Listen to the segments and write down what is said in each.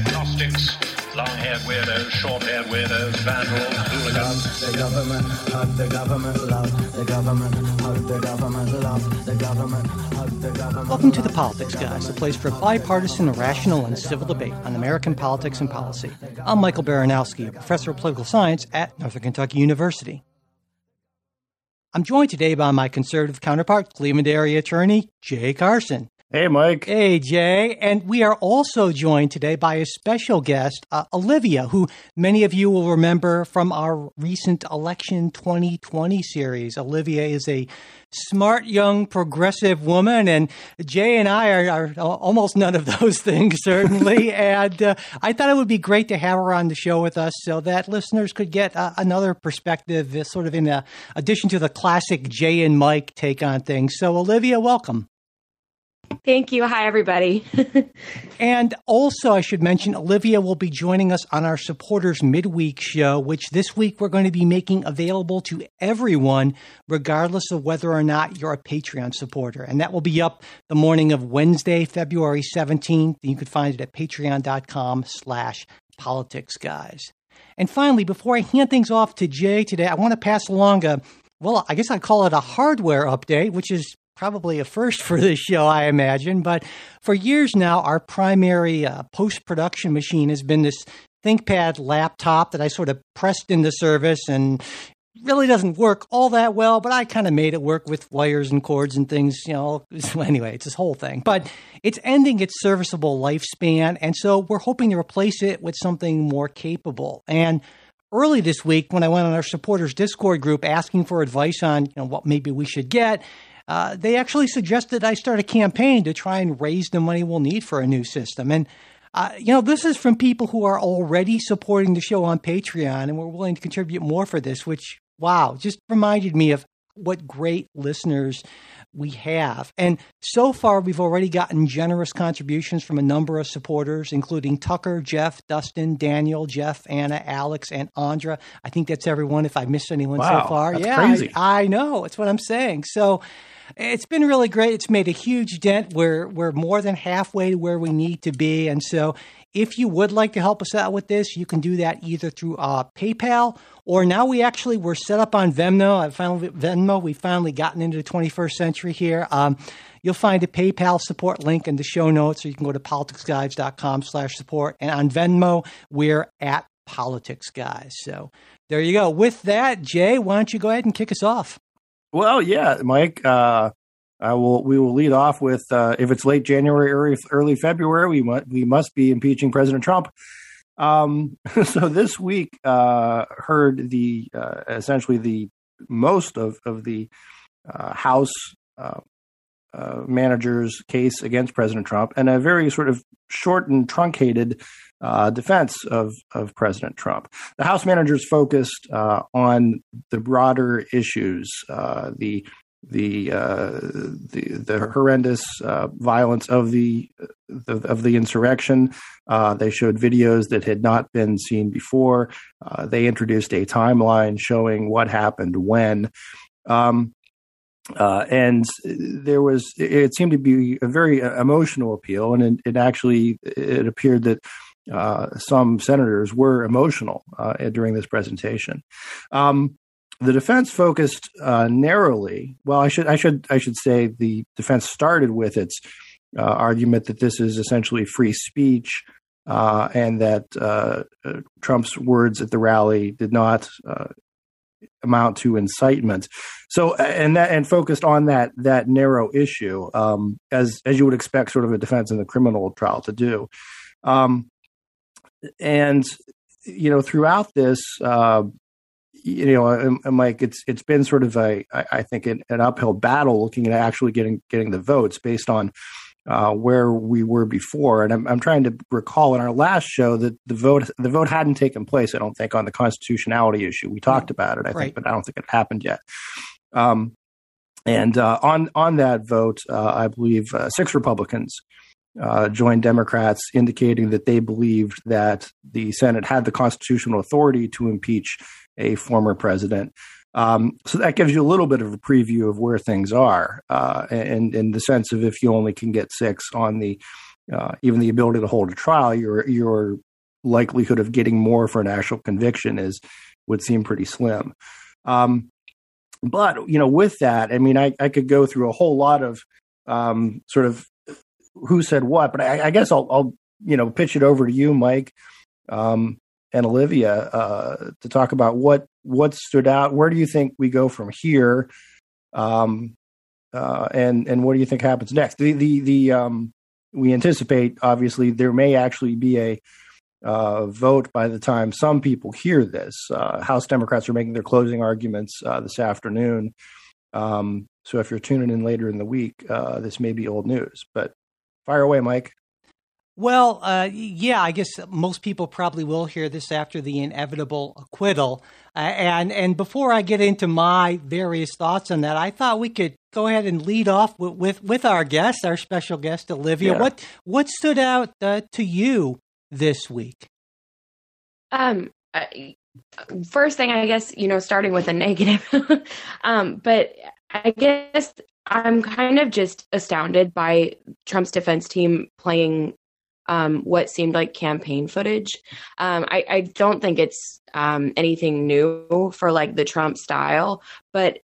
agnostics, long-haired weirdos, short-haired weirdos, vandals, hooligans. The government, hug the government, love the government, hug the government, love the government, hug the government. Welcome to the Politics Guys, a place for bipartisan, rational, and civil debate on American politics and policy. I'm Michael Baranowski, a professor of political science at Northern Kentucky University. I'm joined today by my conservative counterpart, Cleveland area attorney Jay Carson. Hey, Mike. Hey, Jay. And we are also joined today by a special guest, uh, Olivia, who many of you will remember from our recent Election 2020 series. Olivia is a smart, young, progressive woman, and Jay and I are, are almost none of those things, certainly. and uh, I thought it would be great to have her on the show with us so that listeners could get uh, another perspective, uh, sort of in a, addition to the classic Jay and Mike take on things. So, Olivia, welcome. Thank you. Hi, everybody. and also, I should mention, Olivia will be joining us on our supporters midweek show, which this week we're going to be making available to everyone, regardless of whether or not you're a Patreon supporter. And that will be up the morning of Wednesday, February 17th. You can find it at patreon.com slash politics guys. And finally, before I hand things off to Jay today, I want to pass along a well, I guess I'd call it a hardware update, which is probably a first for this show, I imagine. But for years now, our primary uh, post production machine has been this ThinkPad laptop that I sort of pressed into service and really doesn't work all that well, but I kind of made it work with wires and cords and things, you know. Anyway, it's this whole thing. But it's ending its serviceable lifespan. And so we're hoping to replace it with something more capable. And early this week, when I went on our supporters Discord group asking for advice on you know, what maybe we should get, uh, they actually suggested I start a campaign to try and raise the money we'll need for a new system. And, uh, you know, this is from people who are already supporting the show on Patreon and we're willing to contribute more for this, which, wow, just reminded me of what great listeners we have. And so far, we've already gotten generous contributions from a number of supporters, including Tucker, Jeff, Dustin, Daniel, Jeff, Anna, Alex, and Andra. I think that's everyone. If I missed anyone wow, so far, yeah, crazy. I, I know. It's what I'm saying. So, it's been really great. It's made a huge dent. We're we're more than halfway to where we need to be, and so if you would like to help us out with this, you can do that either through uh, PayPal or now we actually we're set up on Venmo. I finally Venmo. We finally gotten into the 21st century here. Um, you'll find a PayPal support link in the show notes, or you can go to politicsguys.com/support. And on Venmo, we're at Politics Guys. So there you go. With that, Jay, why don't you go ahead and kick us off? Well, yeah, Mike. Uh, I will. We will lead off with uh, if it's late January, early, early February, we must we must be impeaching President Trump. Um, so this week uh, heard the uh, essentially the most of of the uh, House uh, uh, manager's case against President Trump, and a very sort of short and truncated defense of of President Trump. The House managers focused on the broader issues, the the, uh, the the horrendous uh, violence of the, the, of the insurrection. Uh, they showed videos that had not been seen before. they introduced a timeline showing what happened when. Um, uh, and there was it seemed to be a very emotional appeal and it, it actually it appeared that uh, some senators were emotional uh, during this presentation. Um, the defense focused uh, narrowly. Well, I should I should I should say the defense started with its uh, argument that this is essentially free speech. Uh, and that uh, Trump's words at the rally did not amount to incitement. So, and that and focused on that that narrow issue, um, as as you would expect, sort of a defense in the criminal trial to do. Um, and you know throughout this uh, you know mike it's it's been sort of a i think an, an, uphill battle looking at actually getting getting the votes based on uh, where we were before. And I'm, I'm trying to recall in our last show that the vote the vote hadn't taken place i don't think on the constitutionality issue. We talked about it i right. think but i don't think it happened yet. Um, and uh, on on that vote uh, i believe uh, six republicans uh, joined Democrats, indicating that they believed that the Senate had the constitutional authority to impeach a former president. Um, so that gives you a little bit of a preview of where things are, uh, and in the sense of if you only can get six on the uh, even the ability to hold a trial, your your likelihood of getting more for an actual conviction is would seem pretty slim. Um, but you know, with that, I mean, I, I could go through a whole lot of um, sort of who said what, but I, I, guess I'll, I'll you know pitch it over to you, Mike, um, and Olivia, uh, to talk about what what stood out. Where do you think we go from here? Um, uh, and and what do you think happens next? The the the um, we anticipate obviously there may actually be a uh, vote by the time some people hear this. Uh, House Democrats are making their closing arguments uh, this afternoon. Um, so if you're tuning in later in the week, uh, this may be old news. But fire away, Mike. Well, uh, yeah, I guess most people probably will hear this after the inevitable acquittal. Uh, and and before I get into my various thoughts on that, I thought we could go ahead and lead off with with, with our guest, our special guest, Olivia. Yeah. What what stood out uh, to you this week? Um, first thing, I guess you know, starting with a negative, um, but I guess I'm kind of just astounded by Trump's defense team playing um, what seemed like campaign footage. Um, I, I, don't think it's um, anything new for like the Trump style, but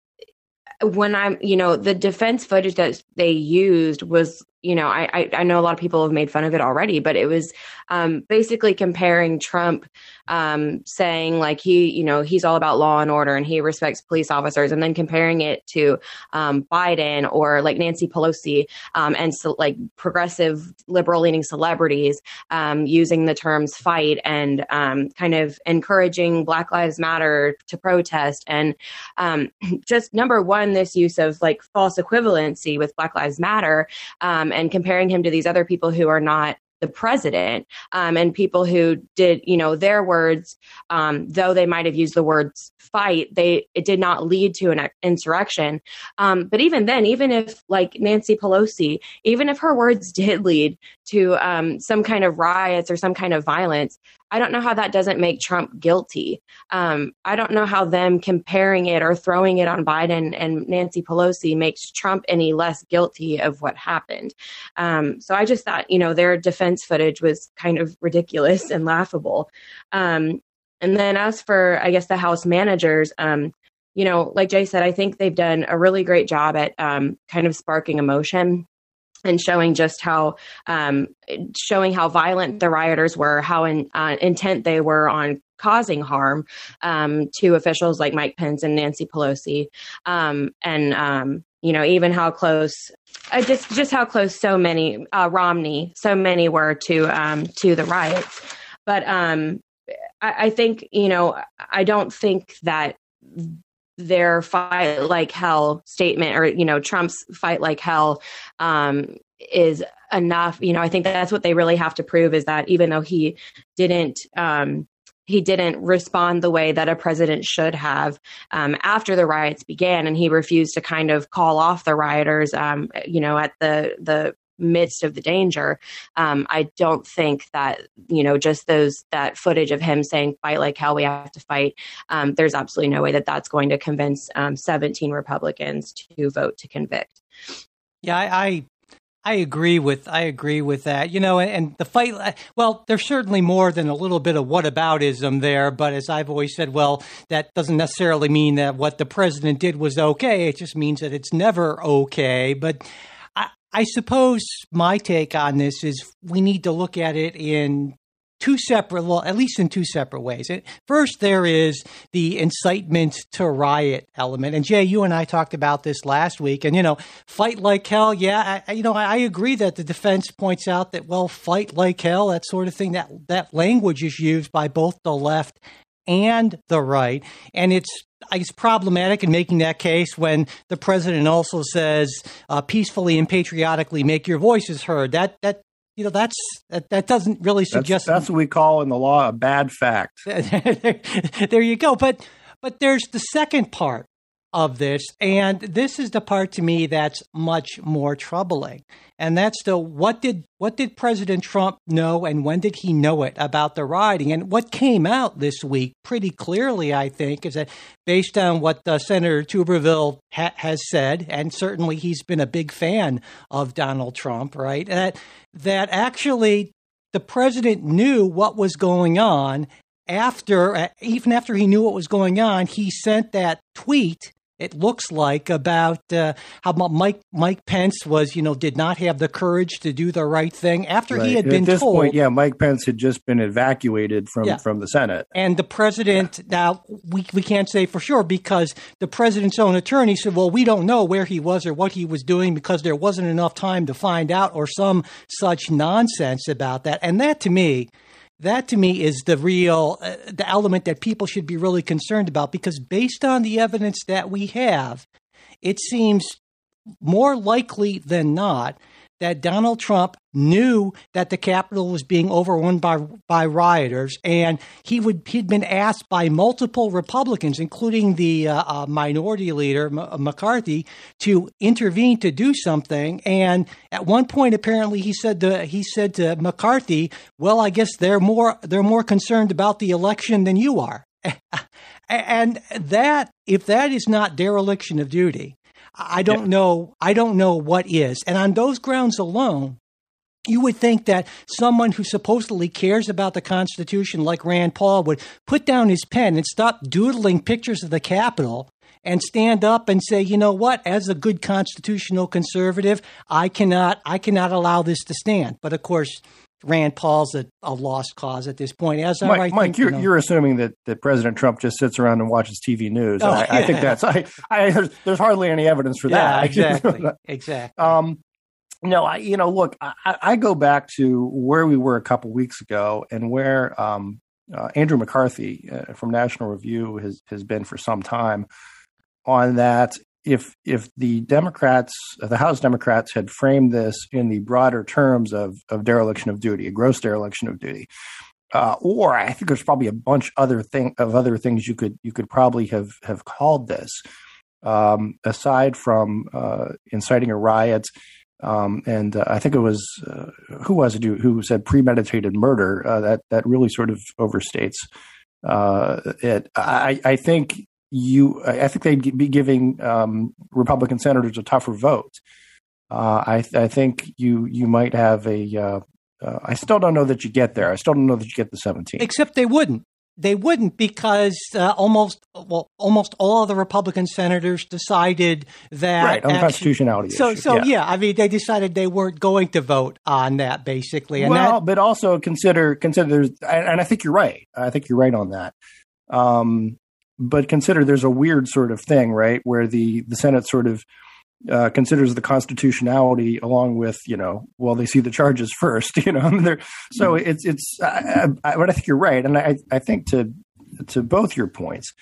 when I'm, you know, the defense footage that they used was you know, I, I know a lot of people have made fun of it already, but it was um, basically comparing Trump um, saying like he, you know, he's all about law and order and he respects police officers, and then comparing it to um, Biden or like Nancy Pelosi um, and so, like progressive liberal leaning celebrities um, using the terms fight and um, kind of encouraging Black Lives Matter to protest and just number one, this use of like false equivalency with Black Lives Matter. Um, and comparing him to these other people who are not the president um, and people who did you know their words um, though they might have used the words fight they it did not lead to an insurrection um, but even then even if like nancy pelosi even if her words did lead to um, some kind of riots or some kind of violence I don't know how that doesn't make Trump guilty. Um, I don't know how them comparing it or throwing it on Biden and Nancy Pelosi makes Trump any less guilty of what happened. Um, so I just thought, you know, their defense footage was kind of ridiculous and laughable. Um, and then as for, I guess, the House managers, um, you know, like Jay said, I think they've done a really great job at um, kind of sparking emotion and showing just how um, showing how violent the rioters were, how in, uh, intent they were on causing harm um, to officials like Mike Pence and Nancy Pelosi, um, and um, you know even how close. Uh, just just how close so many uh, Romney so many were to um, to the riots, but um, I, I think you know I don't think that their fight like hell statement or you know trump's fight like hell um is enough you know i think that's what they really have to prove is that even though he didn't um he didn't respond the way that a president should have um, after the riots began, and he refused to kind of call off the rioters. Um, you know, at the the midst of the danger um, i don't think that you know just those that footage of him saying fight like hell we have to fight um, there's absolutely no way that that's going to convince um, 17 republicans to vote to convict yeah I, I I agree with I agree with that. You know, and, and, the fight. Well, there's certainly more than a little bit of whataboutism there. But as I've always said, well, that doesn't necessarily mean that what the president did was okay. It just means that it's never okay. But I suppose my take on this is we need to look at it in two separate, well, at least in two separate ways. First, there is the incitement to riot element. And Jay, you and I talked about this last week. And, you know, fight like hell. Yeah, I, you know, I agree that the defense points out that, well, fight like hell, that sort of thing, that, that language is used by both the left and the right. And it's it's problematic in making that case when the president also says uh, peacefully and patriotically make your voices heard. That that you know that's that, that doesn't really suggest that's, that's what we call in the law a bad fact. there you go. But but there's the second part of this. And this is the part to me that's much more troubling. And that's the what did what did President Trump know and when did he know it about the rioting? And what came out this week pretty clearly, I think, is that based on what uh, Senator Tuberville ha- has said, and certainly he's been a big fan of Donald Trump, right? That that actually the president knew what was going on after uh, even after he knew what was going on he sent that tweet it looks like about uh, how Mike Mike Pence was, you know, did not have the courage to do the right thing after right. he had At been this told. Point, yeah, Mike Pence had just been evacuated from yeah. from the Senate, and the president. Yeah. Now we we can't say for sure because the president's own attorney said, "Well, we don't know where he was or what he was doing because there wasn't enough time to find out," or some such nonsense about that. And that to me that to me is the real uh, the element that people should be really concerned about because based on the evidence that we have it seems more likely than not that Donald Trump knew that the Capitol was being overrun by by rioters, and he would he'd been asked by multiple Republicans, including the uh, uh, minority leader M- uh, McCarthy, to intervene to do something. And at one point, apparently, he said to he said to McCarthy, "Well, I guess they're more they're more concerned about the election than you are." and that if that is not dereliction of duty I don't yeah. know. I don't know what is. And on those grounds alone, you would think that someone who supposedly cares about the Constitution, like Rand Paul, would put down his pen and stop doodling pictures of the Capitol and stand up and say, you know what, as a good constitutional conservative, I cannot, I cannot allow this to stand. But of course, Rand Paul's a, a lost cause at this point. As Mike, I Mike think, you're, you know, you're assuming that, that President Trump just sits around and watches TV news. Oh, I, yeah. I, think that's I, I there's, there's, hardly any evidence for yeah, that. exactly, exactly. Um, no, I you know look, I, I, go back to where we were a couple weeks ago and where um, uh, Andrew McCarthy uh, from National Review has has been for some time on that if if the Democrats, the House Democrats, had framed this in the broader terms of of dereliction of duty, a gross dereliction of duty, uh, or I think there's probably a bunch other thing of other things you could you could probably have have called this, um, aside from uh, inciting a riot. Um, and uh, I think it was uh, who was it who, said premeditated murder. Uh, that that really sort of overstates uh, it. I, I think you, I think they'd be giving um, Republican senators a tougher vote. Uh, I, I, think you you might have a. Uh, uh, I still don't know that you get there. I still don't know that you get the 17. Except they wouldn't. They wouldn't because uh, almost well, almost all of the Republican senators decided that right on constitutionality. So, issue. so yeah. yeah. I mean, they decided they weren't going to vote on that basically. And well, that, but also consider consider, and, and I think you're right. I think you're right on that. Um, but consider there's a weird sort of thing, right, where the the Senate sort of uh, considers the constitutionality along with you know well they see the charges first you know I mean, so mm-hmm. it's it's I, I, but I think you're right and I I think to to both your points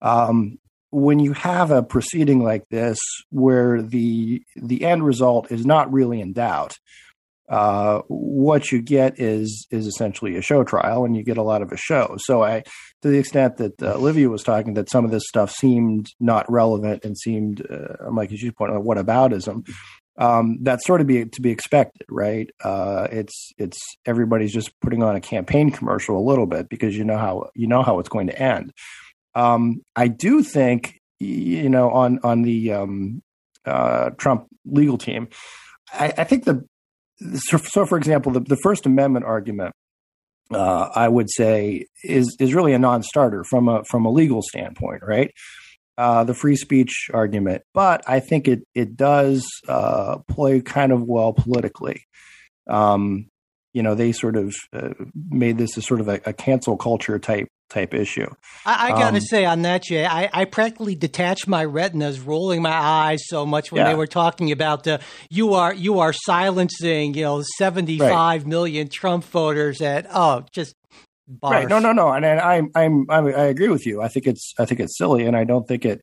um, when you have a proceeding like this where the the end result is not really in doubt uh, what you get is is essentially a show trial, and you get a lot of a show. So, I, to the extent that uh, Olivia was talking, that some of this stuff seemed not relevant and seemed, uh, like as you pointed out, what aboutism. Um, that's sort of be to be expected, right? Uh, it's it's everybody's just putting on a campaign commercial a little bit because you know how you know how it's going to end. Um, I do think you know on on the um, uh, Trump legal team. I, I, think the so, so for example, the, the First Amendment argument, uh, I would say, is is really a non-starter from a from a legal standpoint, right? Uh, the free speech argument, but I think it it does uh, play kind of well politically. Um, you know, they sort of uh, made this a sort of a, a cancel culture type type issue. I, I gotta um, say on that, Jay, I, I, practically detached my retinas, rolling my eyes so much when yeah. they were talking about the you are you are silencing you know seventy five right. million Trump voters at oh just. Barf. Right. No, no, no. And, and I'm, I'm, I'm, I agree with you. I think it's, I think it's silly, and I don't think it,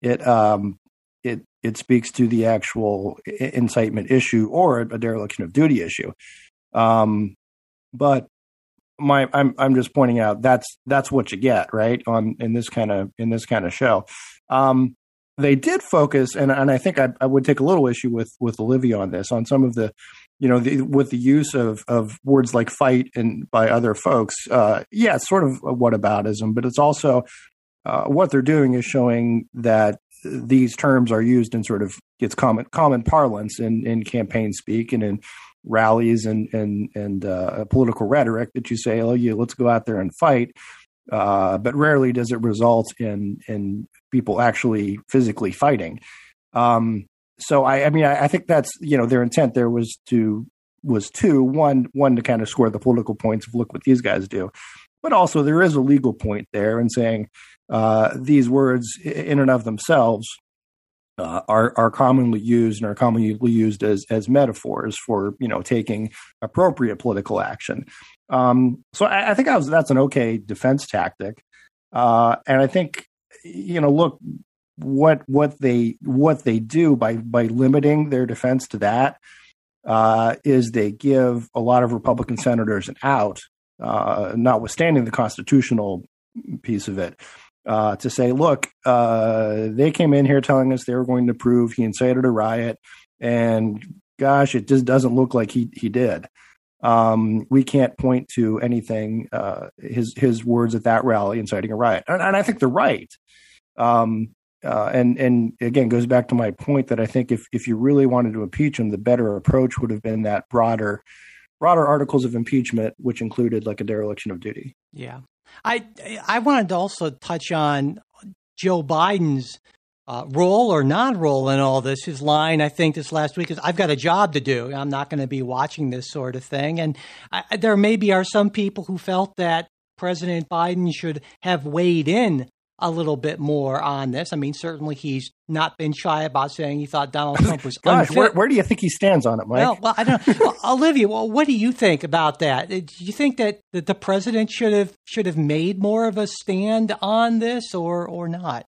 it, um, it, it speaks to the actual incitement issue or a dereliction of duty issue. Um, but my I'm I'm just pointing out that's that's what you get right on in this kind of in this kind of show. Um, they did focus, and and I think I, I would take a little issue with with Olivia on this, on some of the, you know, the, with the use of of words like fight and by other folks. Uh, yeah, it's sort of whataboutism, but it's also uh, what they're doing is showing that these terms are used in sort of its common common parlance in in campaign speak and in rallies and and and uh, political rhetoric that you say, oh, yeah, let's go out there and fight. Uh, but rarely does it result in in people actually physically fighting. Um, so I, I mean, I, I, think that's you know their intent there was to was two one one to kind of score the political points of look what these guys do, but also there is a legal point there in saying uh, these words in and of themselves uh, are are commonly used and are commonly used as as metaphors for you know taking appropriate political action. Um, so I, I think was, that's an okay defense tactic, uh, and I think you know look what what they what they do by by limiting their defense to that uh, is they give a lot of Republican senators an out, uh, notwithstanding the constitutional piece of it uh, to say, look, uh, they came in here telling us they were going to prove he incited a riot, and gosh, it just doesn't look like he he did. Um, we can't point to anything uh, his his words at that rally inciting a riot, and, and I think they're right. Um, uh, and and again, goes back to my point that I think if if you really wanted to impeach him, the better approach would have been that broader broader articles of impeachment, which included like a dereliction of duty. Yeah, I I wanted to also touch on Joe Biden's uh, role or non-role in all this. His line, I think, this last week is, "I've got a job to do. I'm not going to be watching this sort of thing." And I, there maybe are some people who felt that President Biden should have weighed in a little bit more on this. I mean, certainly he's not been shy about saying he thought Donald Trump was Gosh, where, where, do you think he stands on it, Mike? Well, well I don't know. well, Olivia, well, what do you think about that? Do you think that, that the president should have should have made more of a stand on this, or or not?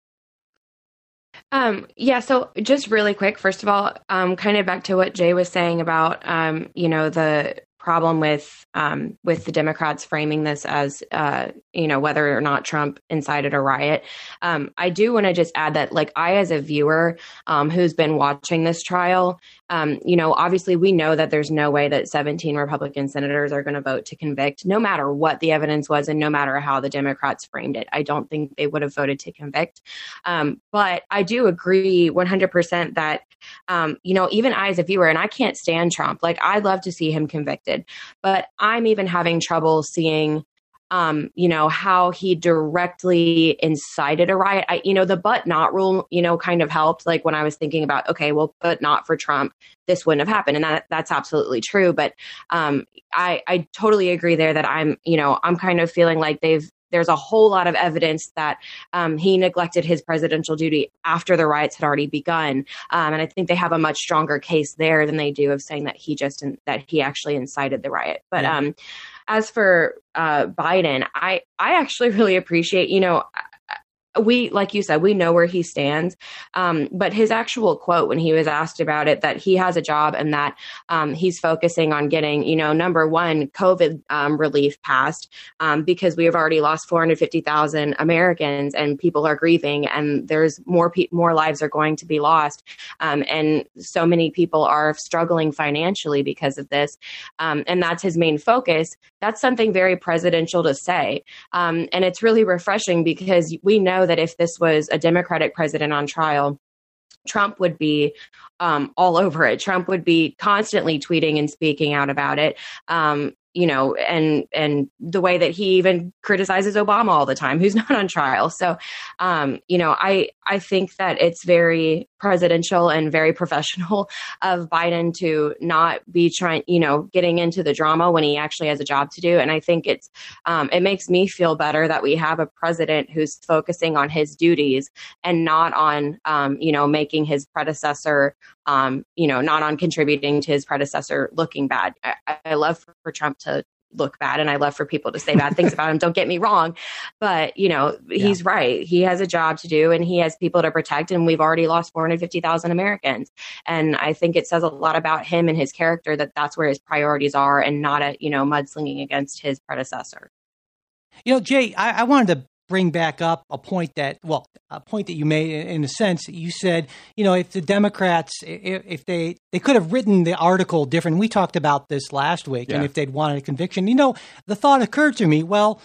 Um, yeah, so just really quick, first of all, um, kind of back to what Jay was saying about, um, you know, the problem with um, with the Democrats framing this as uh, you know whether or not Trump incited a riot. Um, I do want to just add that like I as a viewer um, who's been watching this trial, um, you know, obviously we know that there's no way that 17 Republican senators are going to vote to convict, no matter what the evidence was and no matter how the Democrats framed it. I don't think they would have voted to convict. Um, but I do agree 100% that um, you know even I as a viewer, and I can't stand Trump. Like I'd love to see him convicted but I'm even having trouble seeing um, you know, how he directly incited a riot. I, you know, the but not rule, you know, kind of helped. Like when I was thinking about, okay, well, but not for Trump, this wouldn't have happened, and that that's absolutely true. But um, I I totally agree there that I'm, you know, I'm kind of feeling like they've there's a whole lot of evidence that um, he neglected his presidential duty after the riots had already begun, um, and I think they have a much stronger case there than they do of saying that he just that he actually incited the riot. But um, as for uh, Biden, I I actually really appreciate you know we like you said we know where he stands. Um, but his actual quote when he was asked about it that he has a job and that um, he's focusing on getting you know number one covid um, relief passed um, because we have already lost 450000 americans and people are grieving and there's more pe- more lives are going to be lost. Um, and so many people are struggling financially because of this. Um, and that's his main focus. That's something very presidential to say. And it's really refreshing because we know that if this was a Democratic president on trial, Trump would be um, all over it. Trump would be constantly tweeting and speaking out about it. Um, you know, and and the way that he even criticizes Obama all the time, who's not on trial. So, um, you know, I I think that it's very presidential and very professional of Biden to not be trying, you know, getting into the drama when he actually has a job to do. And I think it's um, it makes me feel better that we have a president who's focusing on his duties and not on, um, you know, making his predecessor, um, you know, not on contributing to his predecessor looking bad. I, I love for, Trump to look bad and I love for people to say bad things about him. Don't get me wrong. But, you know, he's yeah. right. He has a job to do and he has people to protect. And we've already lost 450,000 Americans. And I think it says a lot about him and his character that that's where his priorities are and not a, you know, mudslinging against his predecessor. You know, Jay, I, I wanted to bring back up a point that, well, a point that you made in a sense. You said, you know, if the Democrats, if, they they could have written the article different. We talked about this last week, Yeah. and if they'd wanted a conviction, you know, the thought occurred to me. Well,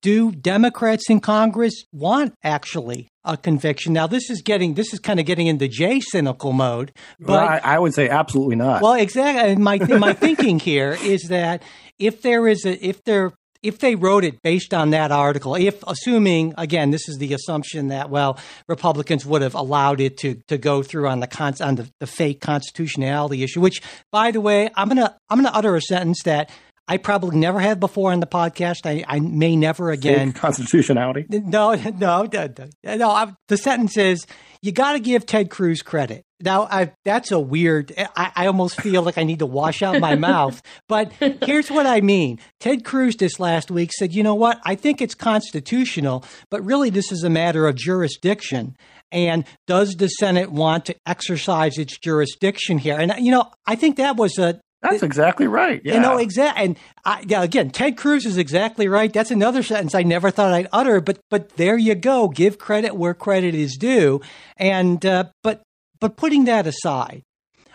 do Democrats in Congress want actually a conviction? Now, this is getting this is kind of getting into Jay cynical mode, but Well, I, I would say absolutely not. well, exactly. My my thinking here is that if there is a if there if they wrote it based on that article, if assuming again this is the assumption that well Republicans would have allowed it to to go through on the con- on the, the fake constitutionality issue, which by the way I'm gonna I'm gonna utter a sentence that I probably never have before on the podcast. I, I may never again. Fake constitutionality. No, no, no, no. I, the sentence is you got to give Ted Cruz credit. Now, I, that's a weird. I, I almost feel like I need to wash out my mouth. But here's what I mean. Ted Cruz this last week said, "You know what? I think it's constitutional, but really this is a matter of jurisdiction." And does the Senate want to exercise its jurisdiction here? And you know, I think that was a That's exactly right. Yeah. you know, exactly. And I, yeah, again, Ted Cruz is exactly right. That's another sentence I never thought I'd utter, but but there you go. Give credit where credit is due. And uh, but but putting that aside,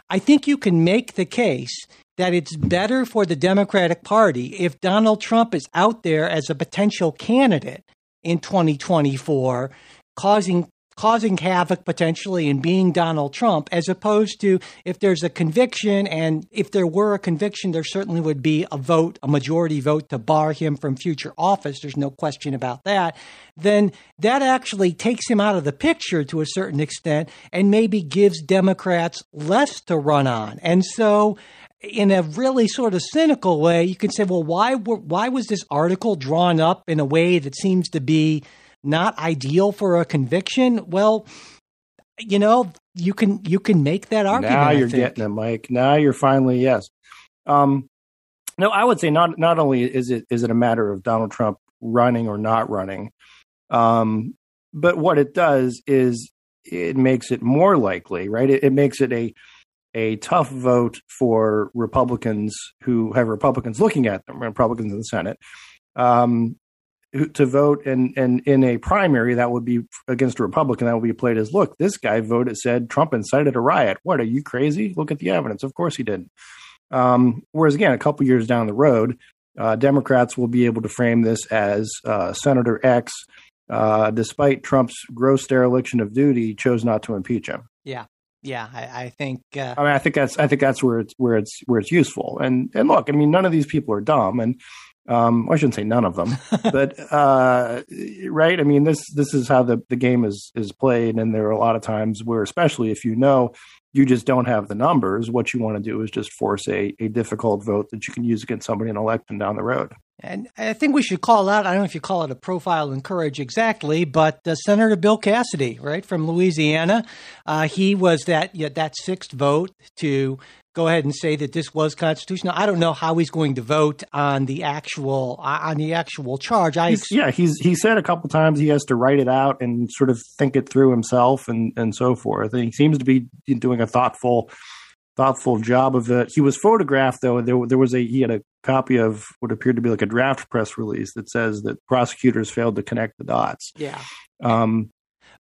I think you can make the case that it's better for the Democratic Party if Donald Trump is out there as a potential candidate in 2024, causing causing havoc potentially and being Donald Trump, as opposed to if there's a conviction, and if there were a conviction, there certainly would be a vote, a majority vote to bar him from future office. There's no question about that. Then that actually takes him out of the picture to a certain extent and maybe gives Democrats less to run on. And so, in a really sort of cynical way, you can say, well, why why was this article drawn up in a way that seems to be not ideal for a conviction? Well, you know, you can you can make that argument. now you're getting it, Mike. Now you're finally yes. Um, no, I would say not. Not only is it is it a matter of Donald Trump running or not running, um, but what it does is it makes it more likely, right? It, it makes it a a tough vote for Republicans who have Republicans looking at them, Republicans in the Senate, um, to vote and and in a primary that would be against a Republican that would be played as look this guy voted said Trump incited a riot. What are you crazy? Look at the evidence. Of course he did um, whereas again a couple years down the road uh, Democrats will be able to frame this as uh, Senator X uh, despite Trump's gross dereliction of duty chose not to impeach him. Yeah, yeah. I, I think. Uh, I mean I think that's I think that's where it's where it's where it's useful. And and look I mean none of these people are dumb. And um, I shouldn't say none of them, but uh, right. I mean, this this is how the, the game is is played, and there are a lot of times where, especially if you know you just don't have the numbers, what you want to do is just force a, a difficult vote that you can use against somebody in an election down the road. And I think we should call out, I don't know if you call it a profile in courage exactly, but uh, Senator Bill Cassidy, right, from Louisiana, uh, he was that that sixth vote to go ahead and say that this was constitutional. I don't know how he's going to vote on the actual on the actual charge. I He's, yeah, he's he said a couple times he has to write it out and sort of think it through himself and and so forth. And he seems to be doing a thoughtful thoughtful job of it. He was photographed though. There there was a he had a copy of what appeared to be like a draft press release that says that prosecutors failed to connect the dots. yeah. Um,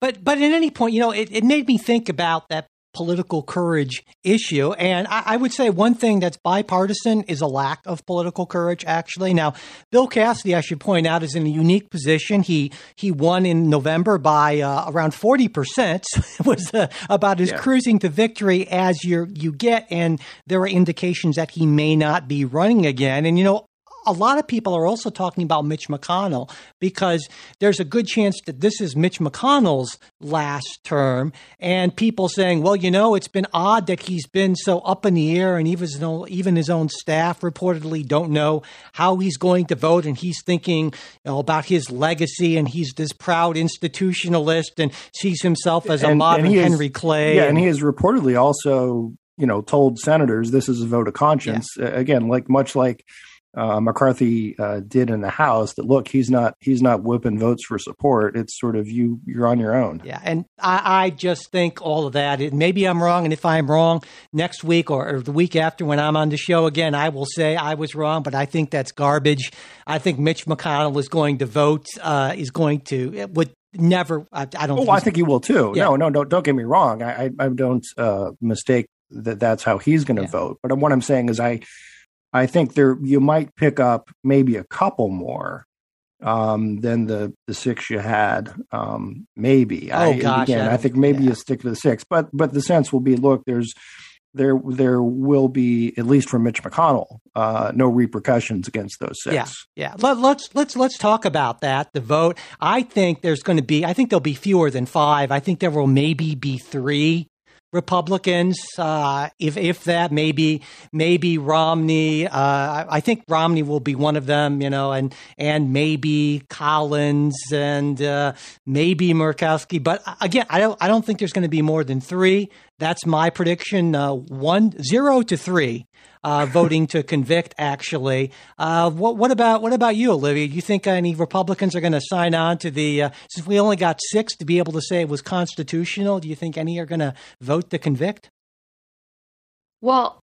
But but at any point, you know, it, it made me think about that political courage issue. And I, I would say one thing that's bipartisan is a lack of political courage, actually. Now, Bill Cassidy, I should point out, is in a unique position. He he won in November by uh, around 40%. it was uh, about as Yeah. cruising to victory as you you get. And there are indications that he may not be running again. And, you know, a lot of people are also talking about Mitch McConnell because there's a good chance that this is Mitch McConnell's last term, and people saying, "Well, you know, it's been odd that he's been so up in the air, and even his own, even his own staff reportedly don't know how he's going to vote, and he's thinking you know, about his legacy, and he's this proud institutionalist, and sees himself as a modern he is- Henry Clay." Yeah, and he has reportedly also, you know, told senators this is a vote of conscience. Uh, again, like much like uh, McCarthy uh, did in the House that look he's not he's not whipping votes for support. It's sort of you you're on your own. Yeah, and I, I just think all of that. It, maybe I'm wrong, and if I'm wrong next week or, or, the week after when I'm on the show again, I will say I was wrong. But I think that's garbage. I think Mitch McConnell is going to vote. Uh, is going to would never. I, I don't. Oh, think I think he will too. Yeah. No, no, no. Don't get me wrong. I I, I don't uh, mistake that that's how he's going to Yeah. vote. But what I'm saying is I I think there you might pick up maybe a couple more um, than the the six you had. Um, maybe. Oh, I, gosh, again, I I, think maybe yeah. you stick to the six. But but the sense will be look there's. There, there will be at least for Mitch McConnell, uh, no repercussions against those six. Yeah, yeah. Let, let's let's let's talk about that. The vote. I think there's going to be. I think there'll be fewer than five. I think there will maybe be three Republicans. Uh, if if that, maybe maybe Romney. Uh, I, think Romney will be one of them. You know, and and maybe Collins and uh, maybe Murkowski. But uh, again, I don't I don't think there's going to be more than three. That's my prediction. Uh, one zero to three uh, voting to convict. Actually, uh, what, what about what about you, Olivia? Do you think any Republicans are going to sign on to the? Uh, since we only got six to be able to say it was constitutional, do you think any are going to vote to convict? Well,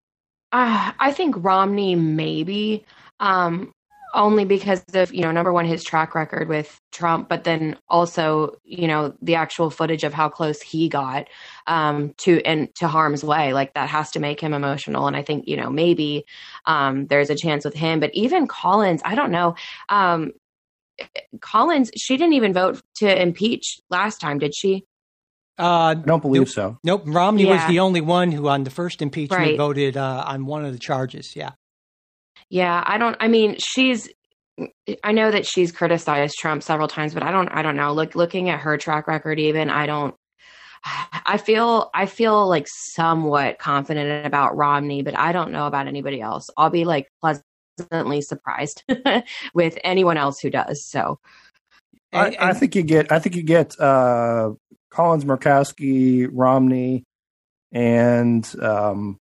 uh, I think Romney maybe, um, only because of you know number one his track record with Trump, but then also you know the actual footage of how close he got um, to and to harm's way. Like that has to make him emotional, and I think you know maybe um, there's a chance with him. But even Collins, I don't know. Um, Collins, she didn't even vote to impeach last time, did she? Uh, I don't believe Nope. so. nope. Romney was the only one who, on the first impeachment, Right. voted uh, on one of the charges. Yeah. Yeah, I don't. I mean, she's. I know that she's criticized Trump several times, but I don't. I don't know. Look, looking at her track record, even I don't. I feel. I feel like somewhat confident about Romney, but I don't know about anybody else. I'll be like pleasantly surprised with anyone else who does. So I, And- I think you get. I think you get uh, Collins, Murkowski, Romney, and um,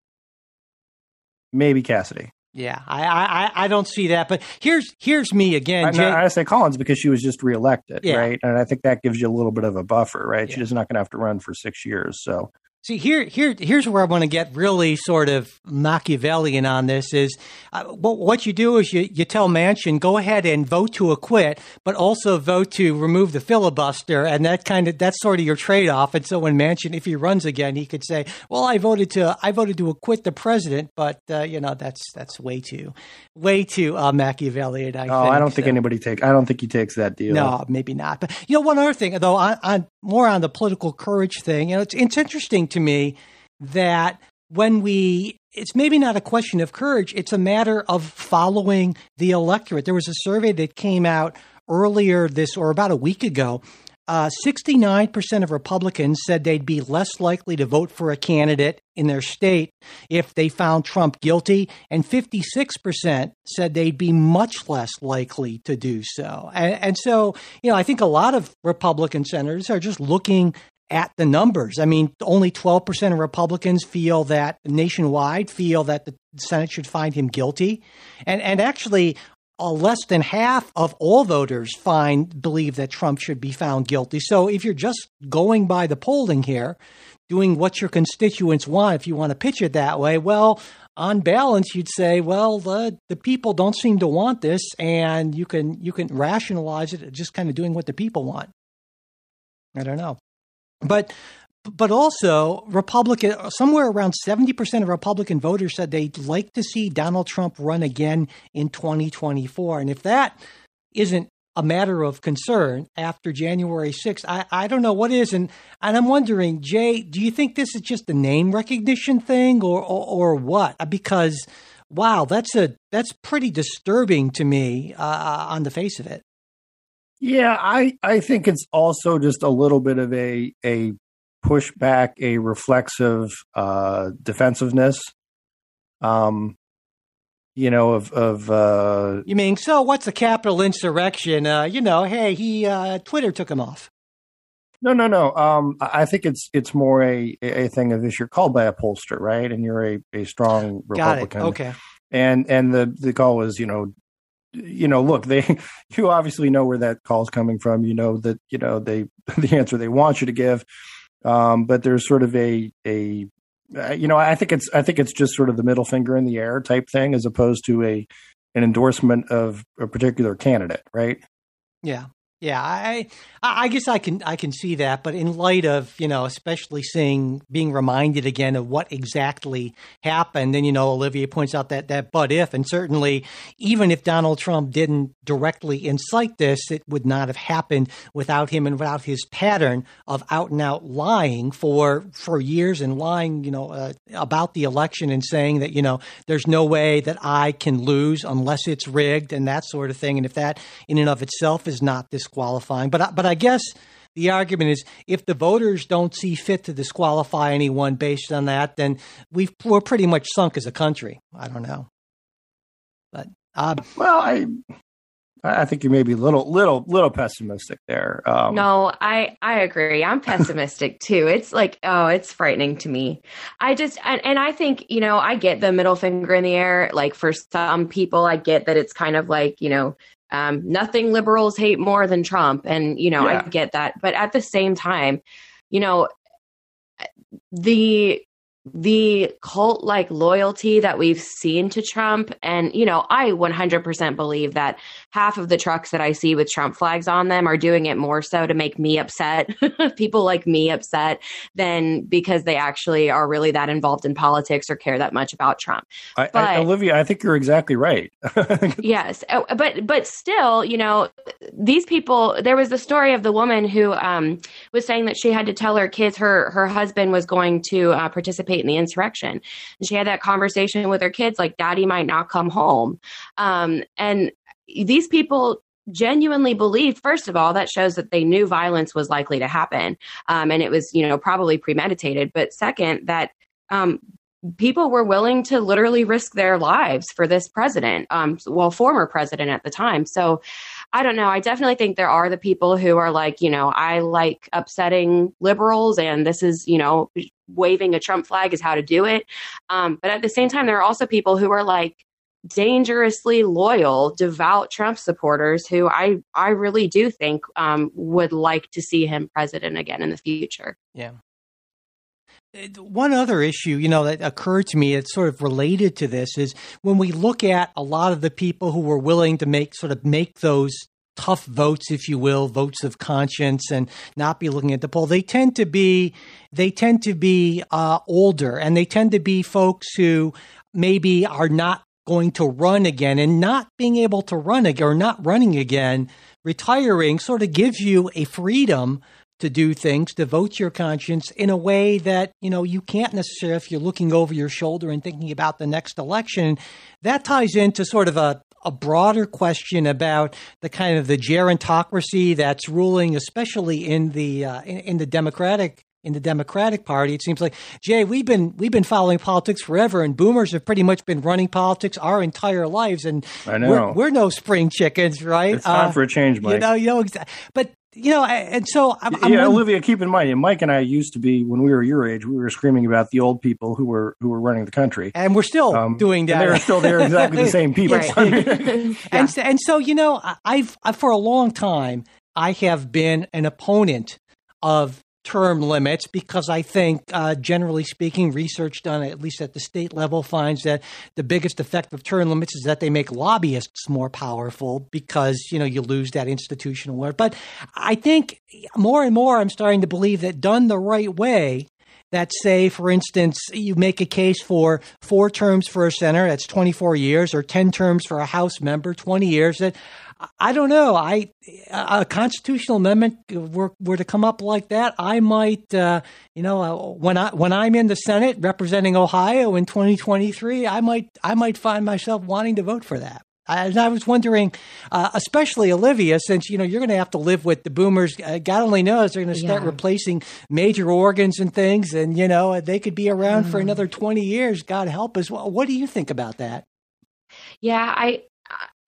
maybe Cassidy. Yeah, I, I, I- don't see that. But here's here's me again, I, Jay. I say Collins because she was just reelected, Yeah. right? And I think that gives you a little bit of a buffer, right? Yeah. She's not going to have to run for six years. So See here, here, here's where I want to get really sort of Machiavellian on this. Is uh, what, what you do is you, you tell Manchin go ahead and vote to acquit, but also vote to remove the filibuster, and that kind of that's sort of your trade off. And so when Manchin, if he runs again, he could say, "Well, I voted to I voted to acquit the president," but uh, you know that's that's way too way too uh, Machiavellian. I oh, think. I don't think anybody take. I don't think he takes that deal. no, maybe not. But you know, one other thing, though, on, on more on the political courage thing, you know, it's it's interesting to me that when we, it's maybe not a question of courage; it's a matter of following the electorate. There was a survey that came out earlier this, or about a week ago. Uh, 69% of Republicans said they'd be less likely to vote for a candidate in their state if they found Trump guilty, and 56% said they'd be much less likely to do so. And, and so, you know, I think a lot of Republican senators are just looking at the numbers. I mean, only 12% of Republicans feel that nationwide feel that the Senate should find him guilty. And, and actually, Uh, less than half of all voters find believe that Trump should be found guilty. So if you're just going by the polling here, doing what your constituents want, if you want to pitch it that way, well, on balance, you'd say, well, the the people don't seem to want this, and you can you can rationalize it just kind of doing what the people want. I don't know, but but also Republican somewhere around 70% of Republican voters said they'd like to see Donald Trump run again in 2024 and if that isn't a matter of concern after January 6th I, I don't know what is. And and I'm wondering Jay do you think this is just a name recognition thing or or, or what? Because wow that's a that's pretty disturbing to me uh, on the face of it. Yeah, I I think it's also just a little bit of a a pushback, a reflexive uh, defensiveness. Um, you know, of of uh, you mean so what's a Capitol insurrection uh, you know hey he uh, Twitter took him off no, no, no. Um, I think it's it's more a a thing of if you're called by a pollster, right, and you're a a strong Republican. got it okay and and the the call was you know you know look they you obviously know where that call is coming from you know that you know they the answer they want you to give um, but there's sort of a a uh, you know I think it's I think it's just sort of the middle finger in the air type thing as opposed to a an endorsement of a particular candidate right? Yeah yeah, I I guess I can I can see that, but in light of you know, especially seeing being reminded again of what exactly happened, and you know, Olivia points out that that but if, and certainly even if Donald Trump didn't directly incite this, it would not have happened without him and without his pattern of out and out lying for for years and lying, you know, uh, about the election and saying that you know there's no way that I can lose unless it's rigged and that sort of thing, and if that in and of itself is not this disqualifying. But but I guess the argument is if the voters don't see fit to disqualify anyone based on that, then we've we're pretty much sunk as a country. I don't know, but um, well, I I think you may be a little little little pessimistic there. Um, no, I I agree. I'm pessimistic too. It's like oh, it's frightening to me. I just and, and I think you know I get the middle finger in the air. Like for some people, I get that it's kind of like you know um, nothing liberals hate more than Trump. And, you know, yeah. I get that. But at the same time, you know, the the cult like loyalty that we've seen to Trump. And, you know, I 100% believe that half of the trucks that I see with Trump flags on them are doing it more so to make me upset, people like me upset, than because they actually are really that involved in politics or care that much about Trump. I, but, I, Olivia, I think you're exactly right. yes. Oh, but, but still, you know, these people, there was the story of the woman who um, was saying that she had to tell her kids her, her husband was going to uh, participate participate in the insurrection. And she had that conversation with her kids, like, Daddy might not come home. Um, and these people genuinely believed first of all that shows that they knew violence was likely to happen um, and it was you know probably premeditated but second that um, people were willing to literally risk their lives for this president um, well former president at the time so I don't know. I definitely think there are the people who are like, you know, I like upsetting liberals and this is, you know, waving a Trump flag is how to do it. Um, but at the same time, there are also people who are like dangerously loyal, devout Trump supporters who I, I really do think um, would like to see him president again in the future. Yeah. One other issue, you know, that occurred to me, it's sort of related to this, is when we look at a lot of the people who were willing to make sort of make those tough votes, if you will, votes of conscience, and not be looking at the poll. They tend to be they tend to be uh, older, and they tend to be folks who maybe are not going to run again, and not being able to run again or not running again, retiring sort of gives you a freedom to do things, to vote your conscience in a way that, you know, you can't necessarily if you're looking over your shoulder and thinking about the next election. That ties into sort of a, a broader question about the kind of the gerontocracy that's ruling, especially in the uh, in, in the Democratic in the Democratic Party. It seems like Jay, we've been we've been following politics forever, and Boomers have pretty much been running politics our entire lives, and I know we're, we're no spring chickens, right? It's time uh, for a change, Mike. You know, you know, but you know, and so I'm, yeah, I'm Olivia. Keep in mind, Mike and I used to be when we were your age. We were screaming about the old people who were who were running the country, and we're still um, doing that. They're still there, exactly the same people. yeah. and and so you know, I've I, for a long time I have been an opponent of term limits because I think, uh, generally speaking, research done at least at the state level finds that the biggest effect of term limits is that they make lobbyists more powerful because you know you lose that institutional work. But I think more and more I'm starting to believe that done the right way. That say, for instance, you make a case for four terms for a senator, that's 24 years, or 10 terms for a House member, 20 years. That I don't know. I a constitutional amendment were, were to come up like that, I might, uh, you know, uh, when I when I'm in the Senate representing Ohio in 2023, I might I might find myself wanting to vote for that. And I was wondering, uh, especially Olivia, since you know you're going to have to live with the boomers. Uh, God only knows they're going to start yeah. replacing major organs and things, and you know they could be around mm. for another 20 years. God help us. What do you think about that? Yeah, I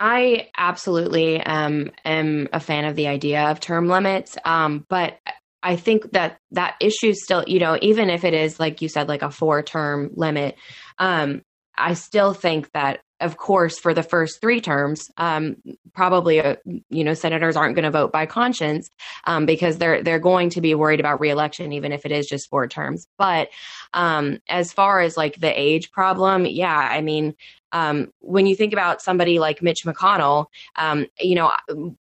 I absolutely um, am a fan of the idea of term limits, um, but I think that that issue still, you know, even if it is like you said, like a four term limit, um, I still think that of course, for the first three terms, um, probably uh, you know senators aren't going to vote by conscience um, because they're they're going to be worried about reelection, even if it is just four terms. But um, as far as like the age problem, yeah, I mean, um, when you think about somebody like Mitch McConnell, um, you know,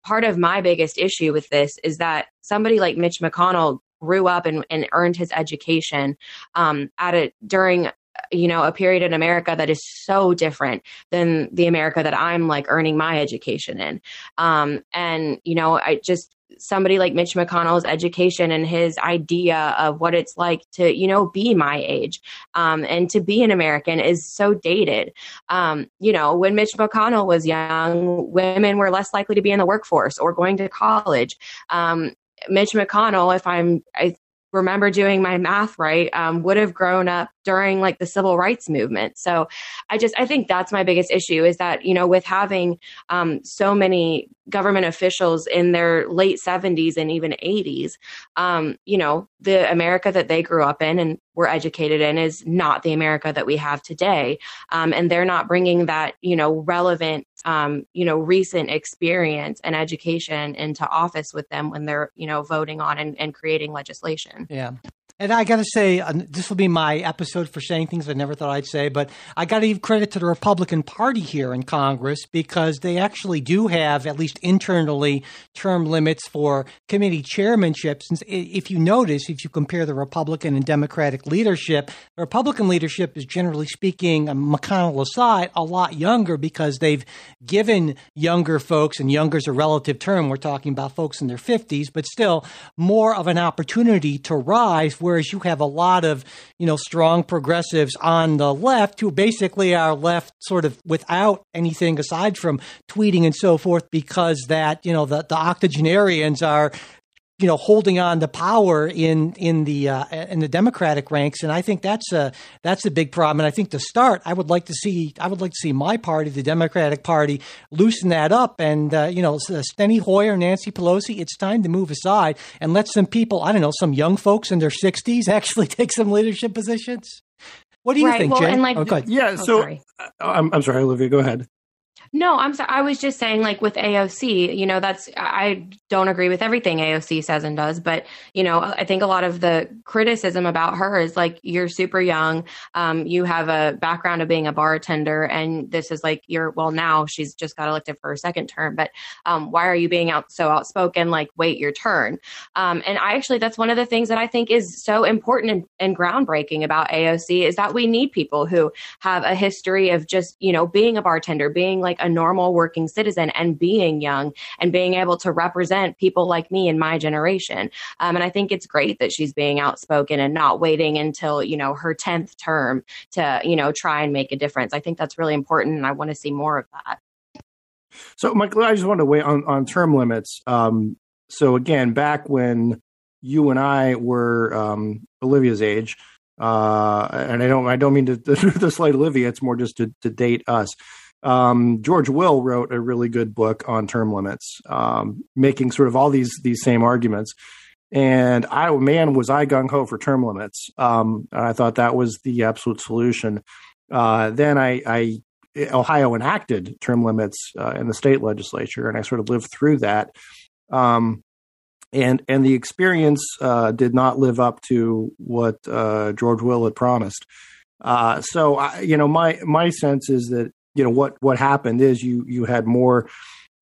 part of my biggest issue with this is that somebody like Mitch McConnell grew up and, and earned his education um, at a during you know a period in america that is so different than the america that i'm like earning my education in. Um, and you know i just somebody like mitch mcconnell's education and his idea of what it's like to you know be my age um, and to be an american is so dated. Um, you know when mitch mcconnell was young women were less likely to be in the workforce or going to college. Um, Mitch McConnell, if I'm, I remember doing my math right, um, would have grown up during like the civil rights movement. So I just, I think that's my biggest issue is that, you know, with having um, so many government officials in their late 70s and even 80s, um, you know, the America that they grew up in and were educated in is not the America that we have today. Um, and they're not bringing that, you know, relevant, um, you know, recent experience and education into office with them when they're, you know, voting on and, and creating legislation. Yeah. And I got to say, uh, this will be my episode for saying things I never thought I'd say, but I got to give credit to the Republican Party here in Congress because they actually do have, at least internally, term limits for committee chairmanships. If you notice, if you compare the Republican and Democratic leadership, the Republican leadership is generally speaking, uh, McConnell aside, a lot younger because they've given younger folks, and younger's a relative term, we're talking about folks in their 50s, but still more of an opportunity to rise. Where whereas you have a lot of, you know, strong progressives on the left who basically are left sort of without anything aside from tweeting and so forth because that, you know, the, the octogenarians are you know holding on to power in in the uh, in the Democratic ranks, and I think that's a that's a big problem. And I think to start, I would like to see I would like to see my party, the Democratic Party, loosen that up. And uh, you know, Steny Hoyer, Nancy Pelosi, it's time to move aside and let some people, I don't know, some young folks in their sixties actually take some leadership positions. What do you right. think, well, Jay? And like, oh, yeah. Oh, so sorry. I'm, I'm sorry, Olivia. Go ahead. No, I'm sorry. I was just saying, like with AOC, you know, that's I don't agree with everything AOC says and does, but you know, I think a lot of the criticism about her is like you're super young, um, you have a background of being a bartender, and this is like you're well now she's just got elected for her second term, but um, why are you being out so outspoken? Like, wait your turn. Um, and I actually that's one of the things that I think is so important and, and groundbreaking about AOC is that we need people who have a history of just you know being a bartender, being like a normal working citizen and being young and being able to represent people like me in my generation. Um, and I think it's great that she's being outspoken and not waiting until, you know, her 10th term to, you know, try and make a difference. I think that's really important. And I want to see more of that. So, Michael, I just wanted to wait on, on term limits. Um, so, again, back when you and I were um, Olivia's age, uh, and I don't, I don't mean to, to slight Olivia. It's more just to, to date us um, George Will wrote a really good book on term limits, um, making sort of all these these same arguments. And I, man, was I gung ho for term limits. Um, I thought that was the absolute solution. Uh, then I, I, Ohio enacted term limits uh, in the state legislature, and I sort of lived through that. Um, and and the experience uh, did not live up to what uh, George Will had promised. Uh, so I, you know, my my sense is that you know what what happened is you you had more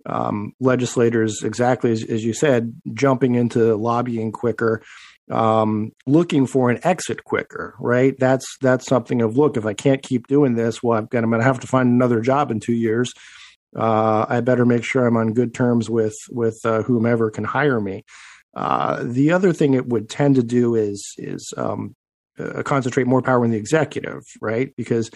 um, legislators exactly as, as, you said jumping into lobbying quicker um, looking for an exit quicker right? That's that's something of look if i can't keep doing this well i've got i'm going to have to find another job in two years. Uh, i better make sure i'm on good terms with with uh, whomever can hire me. Uh, the other thing it would tend to do is is um, uh, concentrate more power in the executive right? Because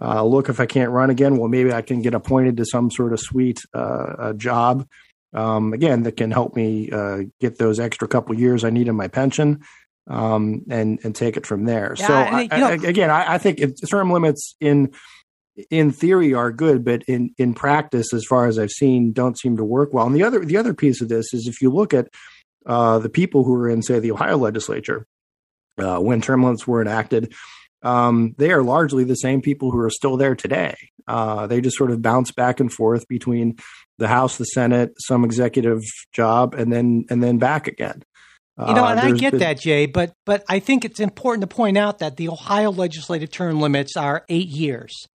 uh, look, if I can't run again, well, maybe I can get appointed to some sort of sweet uh, job. Um, again, that can help me uh, get those extra couple years I need in my pension, um, and and take it from there. Yeah, so I, know, I, again, I, I think term limits in in theory are good, but in in practice, as far as I've seen, don't seem to work well. And the other the other piece of this is if you look at uh, the people who are in, say, the Ohio legislature, uh, when term limits were enacted, um, they are largely the same people who are still there today. Uh, they just sort of bounce back and forth between the House, the Senate, some executive job, and then and then back again. You know, and uh, I get been, that, Jay, but but I think it's important to point out that the Ohio legislative term limits are eight years.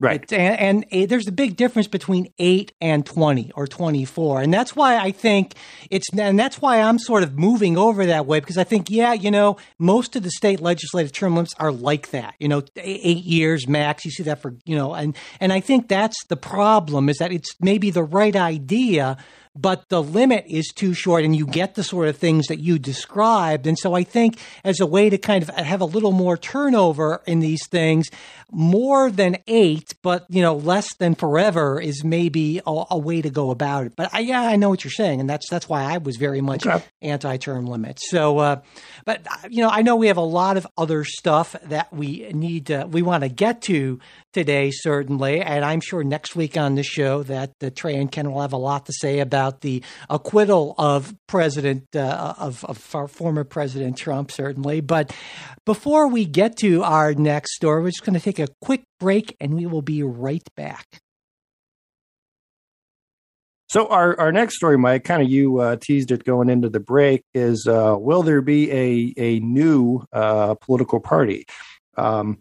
Right. and, and there's a big difference between 8 and 20 or 24. And that's why I think it's, and that's why I'm sort of moving over that way because I think, yeah, you know, most of the state legislative term limits are like that, you know, eight years max. You see that for, you know, and, and I think that's the problem is that it's maybe the right idea but the limit is too short and you get the sort of things that you described. And so I think as a way to kind of have a little more turnover in these things, more than eight, but you know, less than forever is maybe a, a way to go about it. But I, yeah, I know what you're saying. And that's, that's why I was very much okay. anti-term limits. So, uh, but you know, I know we have a lot of other stuff that we need to, we want to get to today, certainly. And I'm sure next week on the show that the Trey and Ken will have a lot to say about the acquittal of President, uh, of, of former President Trump, certainly. But before we get to our next story, we're just going to take a quick break and we will be right back. So our, our next story, Mike, kind of you uh, teased it going into the break, is uh, will there be a a new uh, political party? Um,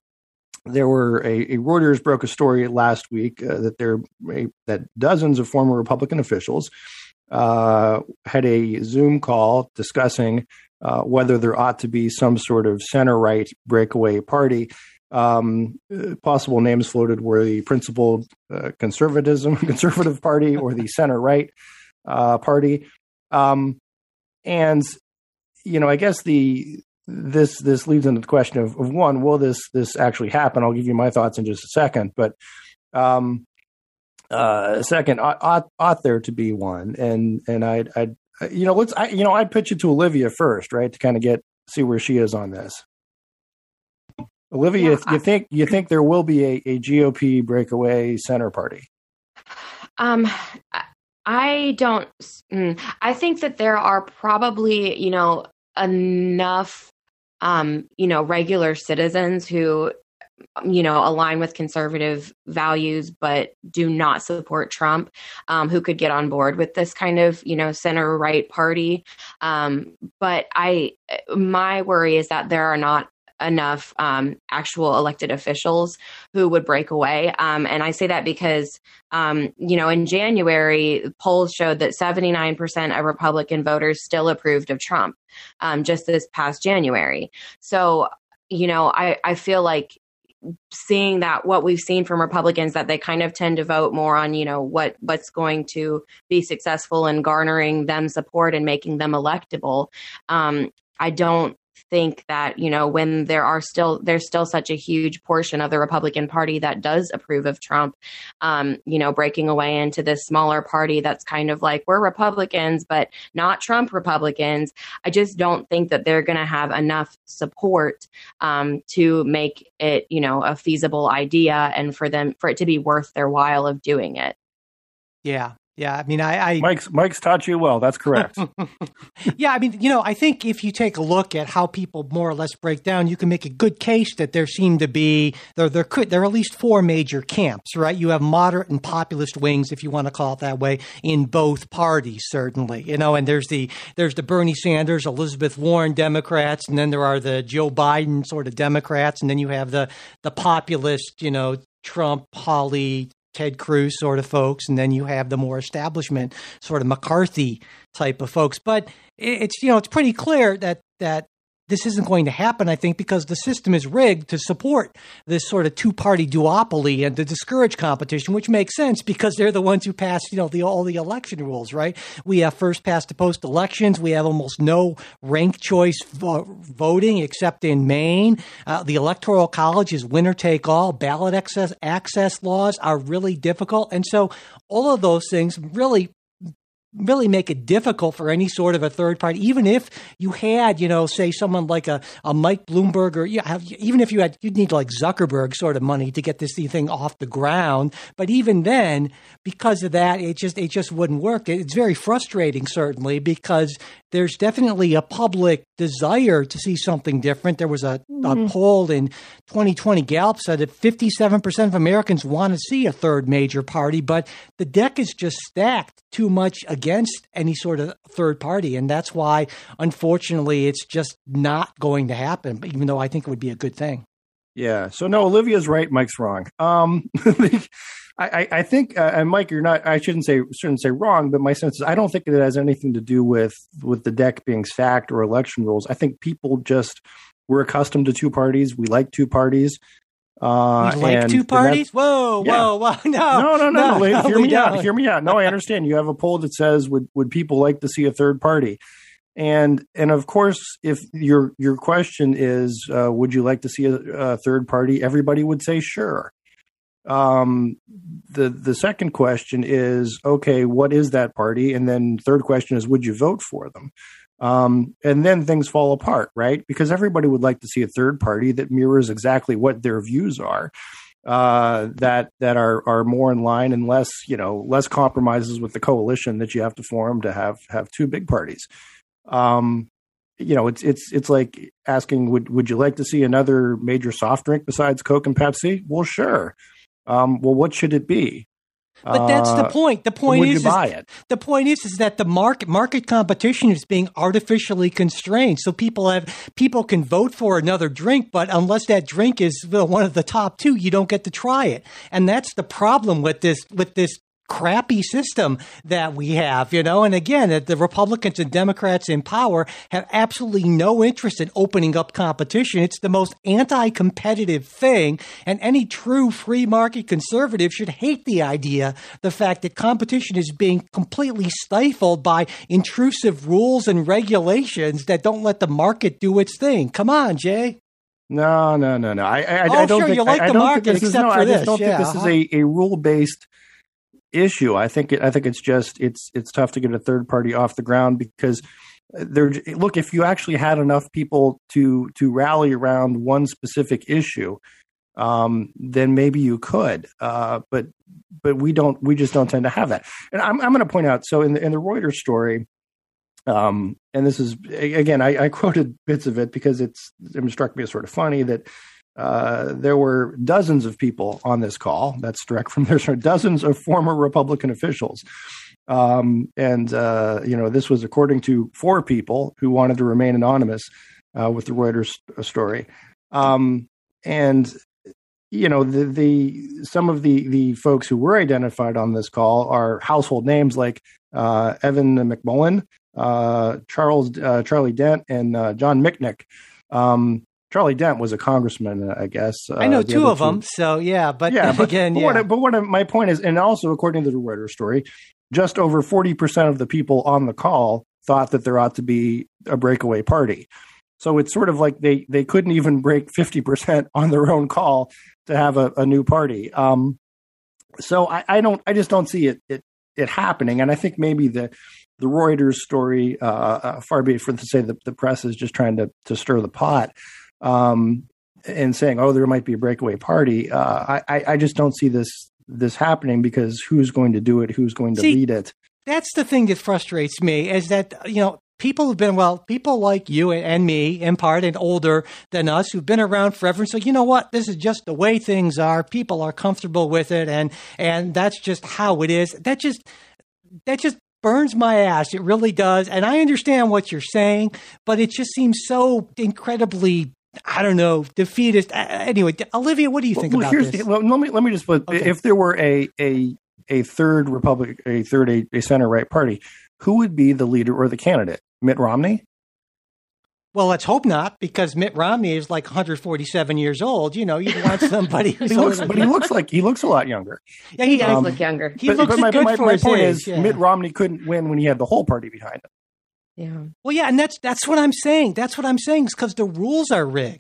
there were a, a, Reuters broke a story last week uh, that there a, that dozens of former Republican officials uh, had a Zoom call discussing uh, whether there ought to be some sort of center right breakaway party. Um, possible names floated were the principled uh, conservatism conservative party or the center right uh, party. Um, and you know, I guess the this this leads into the question of, of one, will this this actually happen? I'll give you my thoughts in just a second, but um, uh, second, ought, ought there to be one? And and I I you know let's I, you know I'd pitch it to Olivia first, right, to kind of get see where she is on this. Olivia, yeah, you think you think there will be a, a GOP breakaway center party? Um, I don't. Mm, I think that there are probably you know enough um, you know, regular citizens who, you know, align with conservative values but do not support Trump, um, who could get on board with this kind of, you know, center right party. Um, but I, my worry is that there are not enough um, actual elected officials who would break away. Um, and I say that because, um, you know, in January, polls showed that 79% of Republican voters still approved of Trump um, just this past January. So, you know, I, I feel like seeing that what we've seen from republicans that they kind of tend to vote more on you know what what's going to be successful in garnering them support and making them electable um, i don't think that you know when there are still there's still such a huge portion of the Republican Party that does approve of Trump, um, you know, breaking away into this smaller party that's kind of like we're Republicans but not Trump Republicans. I just don't think that they're going to have enough support um, to make it you know a feasible idea and for them for it to be worth their while of doing it. Yeah, yeah, I mean, I, I Mike's Mike's taught you well. That's correct. yeah, I mean, you know, I think if you take a look at how people more or less break down, you can make a good case that there seem to be there there could there are at least four major camps, right? You have moderate and populist wings, if you want to call it that way, in both parties, certainly. You know, and there's the there's the Bernie Sanders, Elizabeth Warren Democrats, and then there are the Joe Biden sort of Democrats, and then you have the the populist, you know, Trump, Hawley, Ted Cruz sort of folks, and then you have the more establishment sort of McCarthy type of folks. But it's you know it's pretty clear that that this isn't going to happen, I think, because the system is rigged to support this sort of two-party duopoly and to discourage competition, which makes sense because they're the ones who pass, you know, the, all the election rules, right? We have first past the post elections. We have almost no rank choice vo- voting except in Maine. Uh, the electoral college is winner take all. Ballot access access laws are really difficult, and so all of those things really really make it difficult for any sort of a third party. Even if you had, you know, say someone like a, a Mike Bloomberg or yeah, even if you had, you'd need like Zuckerberg sort of money to get this thing off the ground. But even then, because of that, it just, it just wouldn't work. It's very frustrating, certainly, because there's definitely a public desire to see something different. There was a, Mm-hmm. a poll in 2020 Gallup said that 57% of Americans want to see a third major party, but the deck is just stacked too much against any sort of third party. And that's why, unfortunately, it's just not going to happen, but even though I think it would be a good thing. Yeah. So no, Olivia's right. Mike's wrong. Um, I, I, think, uh, and Mike, you're not. I shouldn't say shouldn't say wrong, but my sense is I don't think it has anything to do with with the deck being stacked or election rules. I think people just we're accustomed to two parties. We like two parties. Uh, You like and- two parties? Whoa, Yeah. whoa, whoa! No, no, no, no, no. hear me out. don't. Hear me out. No, I understand. You have a poll that says would would people like to see a third party, and and of course, if your your question is uh, would you like to see a, a third party, everybody would say sure. Um, the the second question is okay, what is that party? And then third question is would you vote for them? Um, and then things fall apart, right? Because everybody would like to see a third party that mirrors exactly what their views are uh, that that are are more in line and less you know less compromises with the coalition that you have to form to have have two big parties. Um, you know, it's it's it's like asking would would you like to see another major soft drink besides Coke and Pepsi? Well, sure. Um, well, what should it be? But that's the Uh, point. The point would is, is the point is is that the market market competition is being artificially constrained. So people have people can vote for another drink, but unless that drink is one of the top two, you don't get to try it. And that's the problem with this with this crappy system that we have, you know. And again, that the Republicans and Democrats in power have absolutely no interest in opening up competition. It's the most anti-competitive thing, and any true free market conservative should hate the idea, the fact that competition is being completely stifled by intrusive rules and regulations that don't let the market do its thing. Come on, Jay. No, no, no, no. I, I, Oh, I don't sure, think you like I, the don't market, think this is, except no, for I this. don't Yeah, think this uh-huh. is a, a rule based issue. I think it, I think it's just it's it's tough to get a third party off the ground because there. Look, if you actually had enough people to to rally around one specific issue, um, then maybe you could. Uh, but but we don't. We just don't tend to have that. And I'm I'm going to point out. So in the in the Reuters story. Um, and this is again, I, I quoted bits of it because it's it struck me as sort of funny that uh, there were dozens of people on this call. That's direct from there. So dozens of former Republican officials. Um, and, uh, you know, this was according to four people who wanted to remain anonymous uh, with the Reuters story. Um, and, you know, the, the some of the, the folks who were identified on this call are household names like uh, Evan McMullin, uh, Charles uh, Charlie Dent, and John Mitnick. Um, Charlie Dent was a congressman, uh, I guess. I know Uh, two of them, so yeah. But yeah, but, again, but yeah. what, but what my point is, and also according to the Reuters story, just over forty percent of the people on the call thought that there ought to be a breakaway party. So it's sort of like they they couldn't even break fifty percent on their own call to have a, a new party. Um, so I, I don't, I just don't see it it it happening, and I think maybe the the Reuters story, uh, uh, far be it for to say that the press is just trying to to stir the pot. Um, and saying, "Oh, there might be a breakaway party." Uh, I, I, just don't see this this happening because who's going to do it? Who's going to See, lead it? that's the thing that frustrates me is that you know people have been well people like you and me in part and older than us who've been around forever and so you know what this is just the way things are people are comfortable with it and and that's just how it is that just that just burns my ass it really does and i understand what you're saying but it just seems so incredibly i don't know defeatist anyway olivia what do you think well, about here's this the- well, let me let me just put Okay. if there were a a a third Republic, a third a, a center right party, who would be the leader or the candidate? Mitt Romney. Well, let's hope not, because Mitt Romney is like 147 years old. You know, you'd want somebody who's He looks, but he looks like he looks a lot younger. yeah, He does Um, look younger. He but, looks but my, good my, for my his point age, is, yeah. Mitt Romney couldn't win when he had the whole party behind him. Yeah. Well, yeah, and that's that's what I'm saying. That's what I'm saying is because the rules are rigged.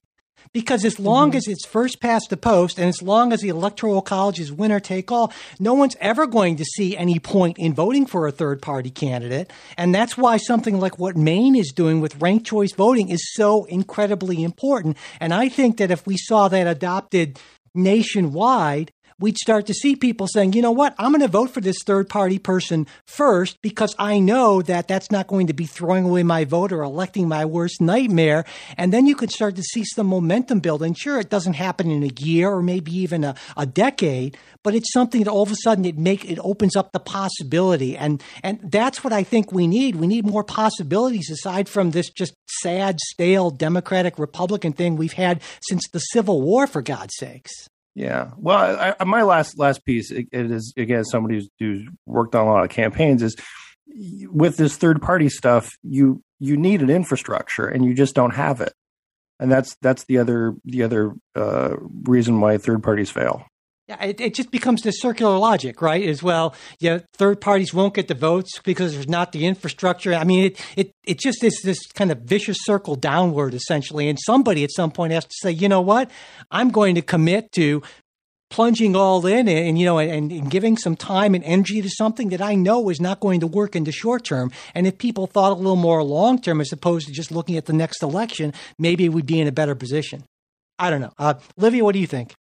Because as long Mm-hmm. as it's first past the post, and as long as the electoral college is winner take all, no one's ever going to see any point in voting for a third party candidate. And that's why something like what Maine is doing with ranked choice voting is so incredibly important. And I think that if we saw that adopted nationwide, we'd start to see people saying, you know what, I'm going to vote for this third party person first because I know that that's not going to be throwing away my vote or electing my worst nightmare. And then you could start to see some momentum building. Sure, it doesn't happen in a year or maybe even a, a decade, but it's something that all of a sudden it make it opens up the possibility. And and that's what I think we need. We need more possibilities aside from this just sad, stale Democratic Republican thing we've had since the Civil War, for God's sakes. Yeah. Well, I, I, my last last piece it, it is again somebody who's, who's worked on a lot of campaigns is with this third party stuff you you need an infrastructure and you just don't have it, and that's that's the other the other uh, reason why third parties fail. Yeah, it, it just becomes this circular logic, right? As well, yeah, third parties won't get the votes because there's not the infrastructure. I mean, it it it just is this kind of vicious circle downward, essentially. And somebody at some point has to say, you know what, I'm going to commit to plunging all in and, and you know and, and, giving some time and energy to something that I know is not going to work in the short term. And if people thought a little more long term as opposed to just looking at the next election, maybe we'd be in a better position. I don't know, uh, Livia. What do you think?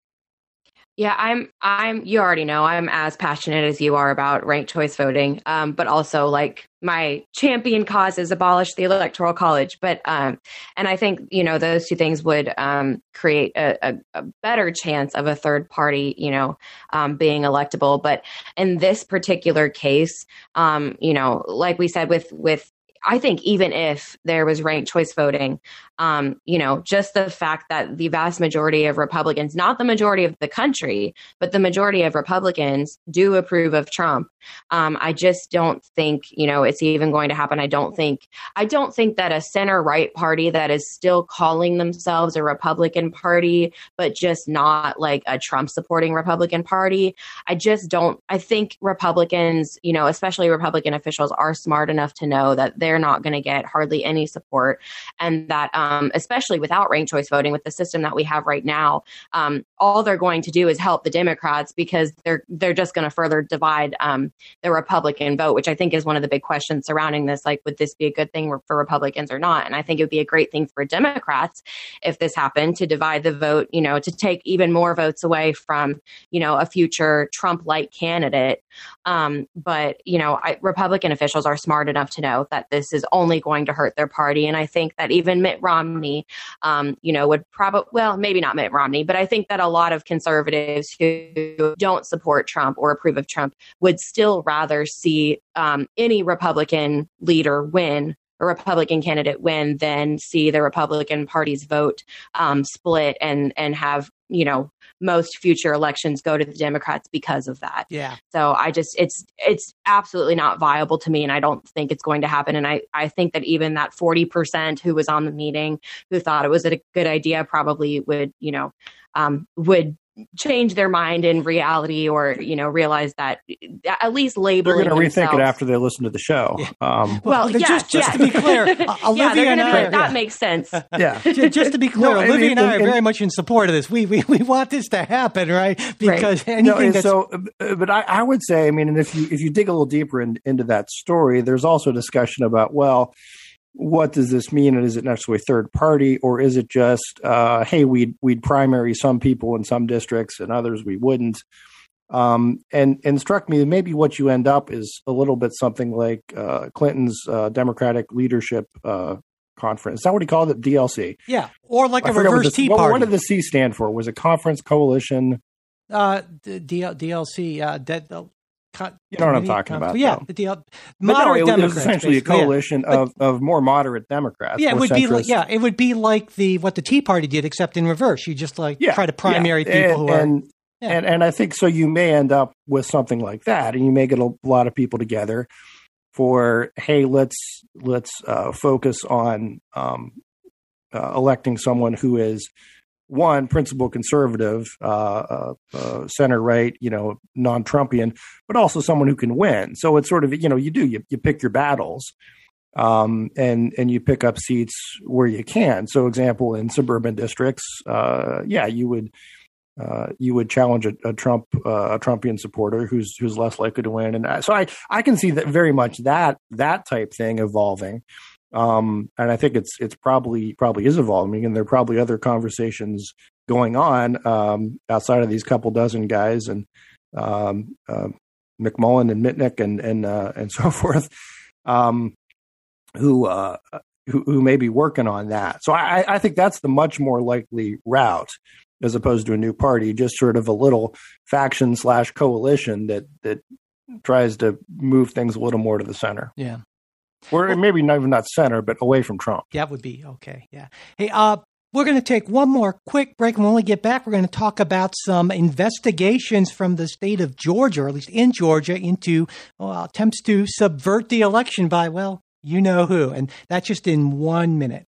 Yeah, I'm I'm you already know I'm as passionate as you are about ranked choice voting. Um, but also like my champion cause is abolish the electoral college. But um, and I think, you know, those two things would um create a, a, a better chance of a third party, you know, um being electable. But in this particular case, um, you know, like we said with with I think even if there was ranked choice voting, um, you know, just the fact that the vast majority of Republicans, not the majority of the country, but the majority of Republicans do approve of Trump. Um, I just don't think, you know, it's even going to happen. I don't think, I don't think that a center right party that is still calling themselves a Republican party, but just not like a Trump supporting Republican party. I just don't, I think Republicans, you know, especially Republican officials are smart enough to know that they're not going to get hardly any support and that, um, especially without ranked choice voting, with the system that we have right now, um, all they're going to do is help the Democrats because they're they're just going to further divide um, the Republican vote, which I think is one of the big questions surrounding this. Like, would this be a good thing for Republicans or not? And I think it would be a great thing for Democrats if this happened to divide the vote. You know, to take even more votes away from you know a future Trump-like candidate. Um, but you know, I, Republican officials are smart enough to know that this is only going to hurt their party, and I think that even Mitt Romney Romney, um, you know, would probably, well, maybe not Mitt Romney, but I think that a lot of conservatives who don't support Trump or approve of Trump would still rather see um, any Republican leader win a Republican candidate win than see the Republican Party's vote um, split and and have you know most future elections go to the Democrats because of that. Yeah. So I just it's it's absolutely not viable to me and I don't think it's going to happen and I I think that even that 40% who was on the meeting who thought it was a good idea probably would, you know, um, would change their mind in reality or you know realize that at least label they're going to rethink it after they listen to the show yeah. um, well, well yes, just, just yes. to be clear uh, olivia yeah, and I, like, that yeah. makes sense yeah just to be clear no, olivia and, and, and, I are very much in support of this we we, we want this to happen right because right. anything no, so uh, but I, I would say i mean and if you if you dig a little deeper in, into that story there's also discussion about well what does this mean? And is it necessarily third party, or is it just, uh, hey, we'd we'd primary some people in some districts and others we wouldn't? Um, and and struck me maybe what you end up is a little bit something like uh, Clinton's uh, Democratic Leadership uh, Conference. Is that what he called it? DLC. Yeah, or like I a reverse Tea what, Party. What did the C stand for? Was it Conference Coalition? Uh, DLC. Uh, that Con- you know what I'm talking about. Yeah, though. the uh, moderate no, it was essentially a coalition yeah. of, of more moderate Democrats. Yeah, it would centrist. be like yeah, it would be like the what the Tea Party did, except in reverse. You just like yeah, try to primary yeah. people and, who are. And, and and I think so. You may end up with something like that, and you may get a lot of people together for hey, let's let's uh, focus on um, uh, electing someone who is one principal conservative, uh, uh, uh, center right, you know, non Trumpian, but also someone who can win. So it's sort of you know you do you you pick your battles, um, and and you pick up seats where you can. So example in suburban districts, uh, yeah, you would. Uh, you would challenge a, a Trump, uh, a Trumpian supporter who's who's less likely to win, and so I I can see that very much that that type thing evolving. Um, and I think it's it's probably probably is evolving, and there are probably other conversations going on um, outside of these couple dozen guys and um, uh, McMullin and Mitnick and and uh, and so forth, um, who, uh, who who may be working on that. So I, I think that's the much more likely route as opposed to a new party, just sort of a little faction slash coalition that that tries to move things a little more to the center. Yeah. Or well, maybe not even not center, but away from Trump. That would be okay. Yeah. Hey, uh, we're going to take one more quick break. And when we get back, we're going to talk about some investigations from the state of Georgia, or at least in Georgia, into well, attempts to subvert the election by, well, you know who. And that's just in one minute.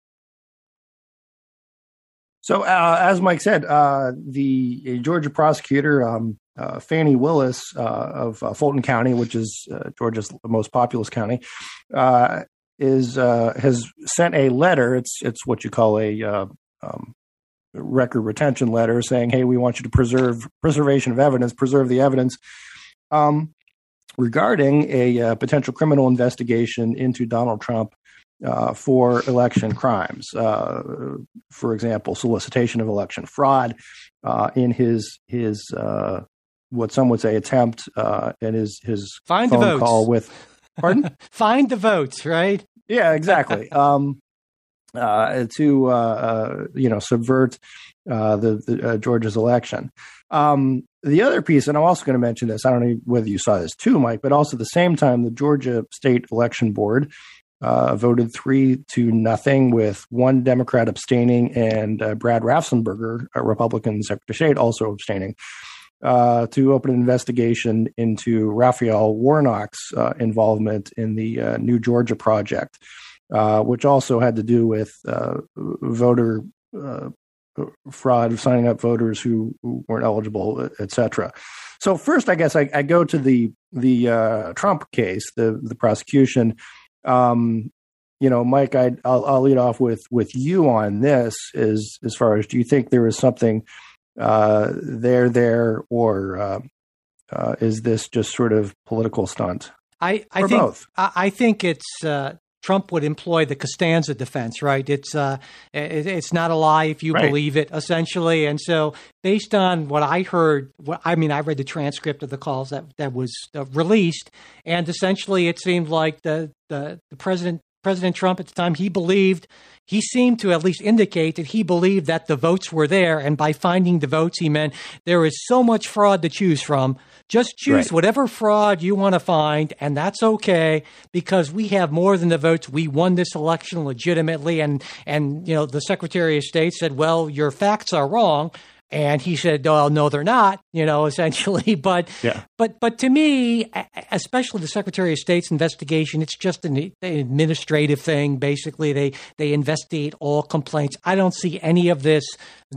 So, uh, as Mike said, uh, the Georgia prosecutor, um, uh, Fani Willis uh, of uh, Fulton County, which is uh, Georgia's most populous county, is has sent a letter. It's it's what you call a um, record retention letter, saying, "Hey, we want you to preserve preservation of evidence, preserve the evidence." Um, regarding a potential criminal investigation into Donald Trump uh, for election crimes. Uh, for example, solicitation of election fraud uh, in his his uh, what some would say attempt uh, in his his find phone the votes. call with pardon find the votes right yeah exactly um, uh, to uh, you know subvert the, the Georgia's election. Um, the other piece, and I'm also going to mention this. I don't know whether you saw this too, Mike, but also at the same time, the Georgia State Election Board uh, voted three to nothing, with one Democrat abstaining and uh, Brad Raffensperger, a Republican Secretary of State, also abstaining. Uh, to open an investigation into Raphael Warnock's uh, involvement in the uh, New Georgia Project, uh, which also had to do with voter fraud, signing up voters who, who weren't eligible, etc. So first, I guess I, I go to the the Trump case, the the prosecution um, you know, Mike, i will I'll lead off with with you on this. Is as far as do you think there is something uh, there there, or uh, uh, is this just sort of political stunt? I I or think both? I, I think it's uh, Trump would employ the Costanza defense, right? It's uh, it, it's not a lie if you right. believe it, essentially. And so, based on what I heard, what, I mean, I read the transcript of the calls that that was uh, released, and essentially, it seemed like the the, the president President Trump at the time, he believed, he seemed to at least indicate that he believed that the votes were there. And by finding the votes, he meant there is so much fraud to choose from. Just choose right. whatever fraud you want to find, and that's okay because we have more than the votes. We won this election legitimately. And, and, you know, the Secretary of State said, well, your facts are wrong. And he said, "Oh no, they're not." You know, essentially. But yeah. but but to me, especially the Secretary of State's investigation, it's just an administrative thing. Basically, they they investigate all complaints. I don't see any of this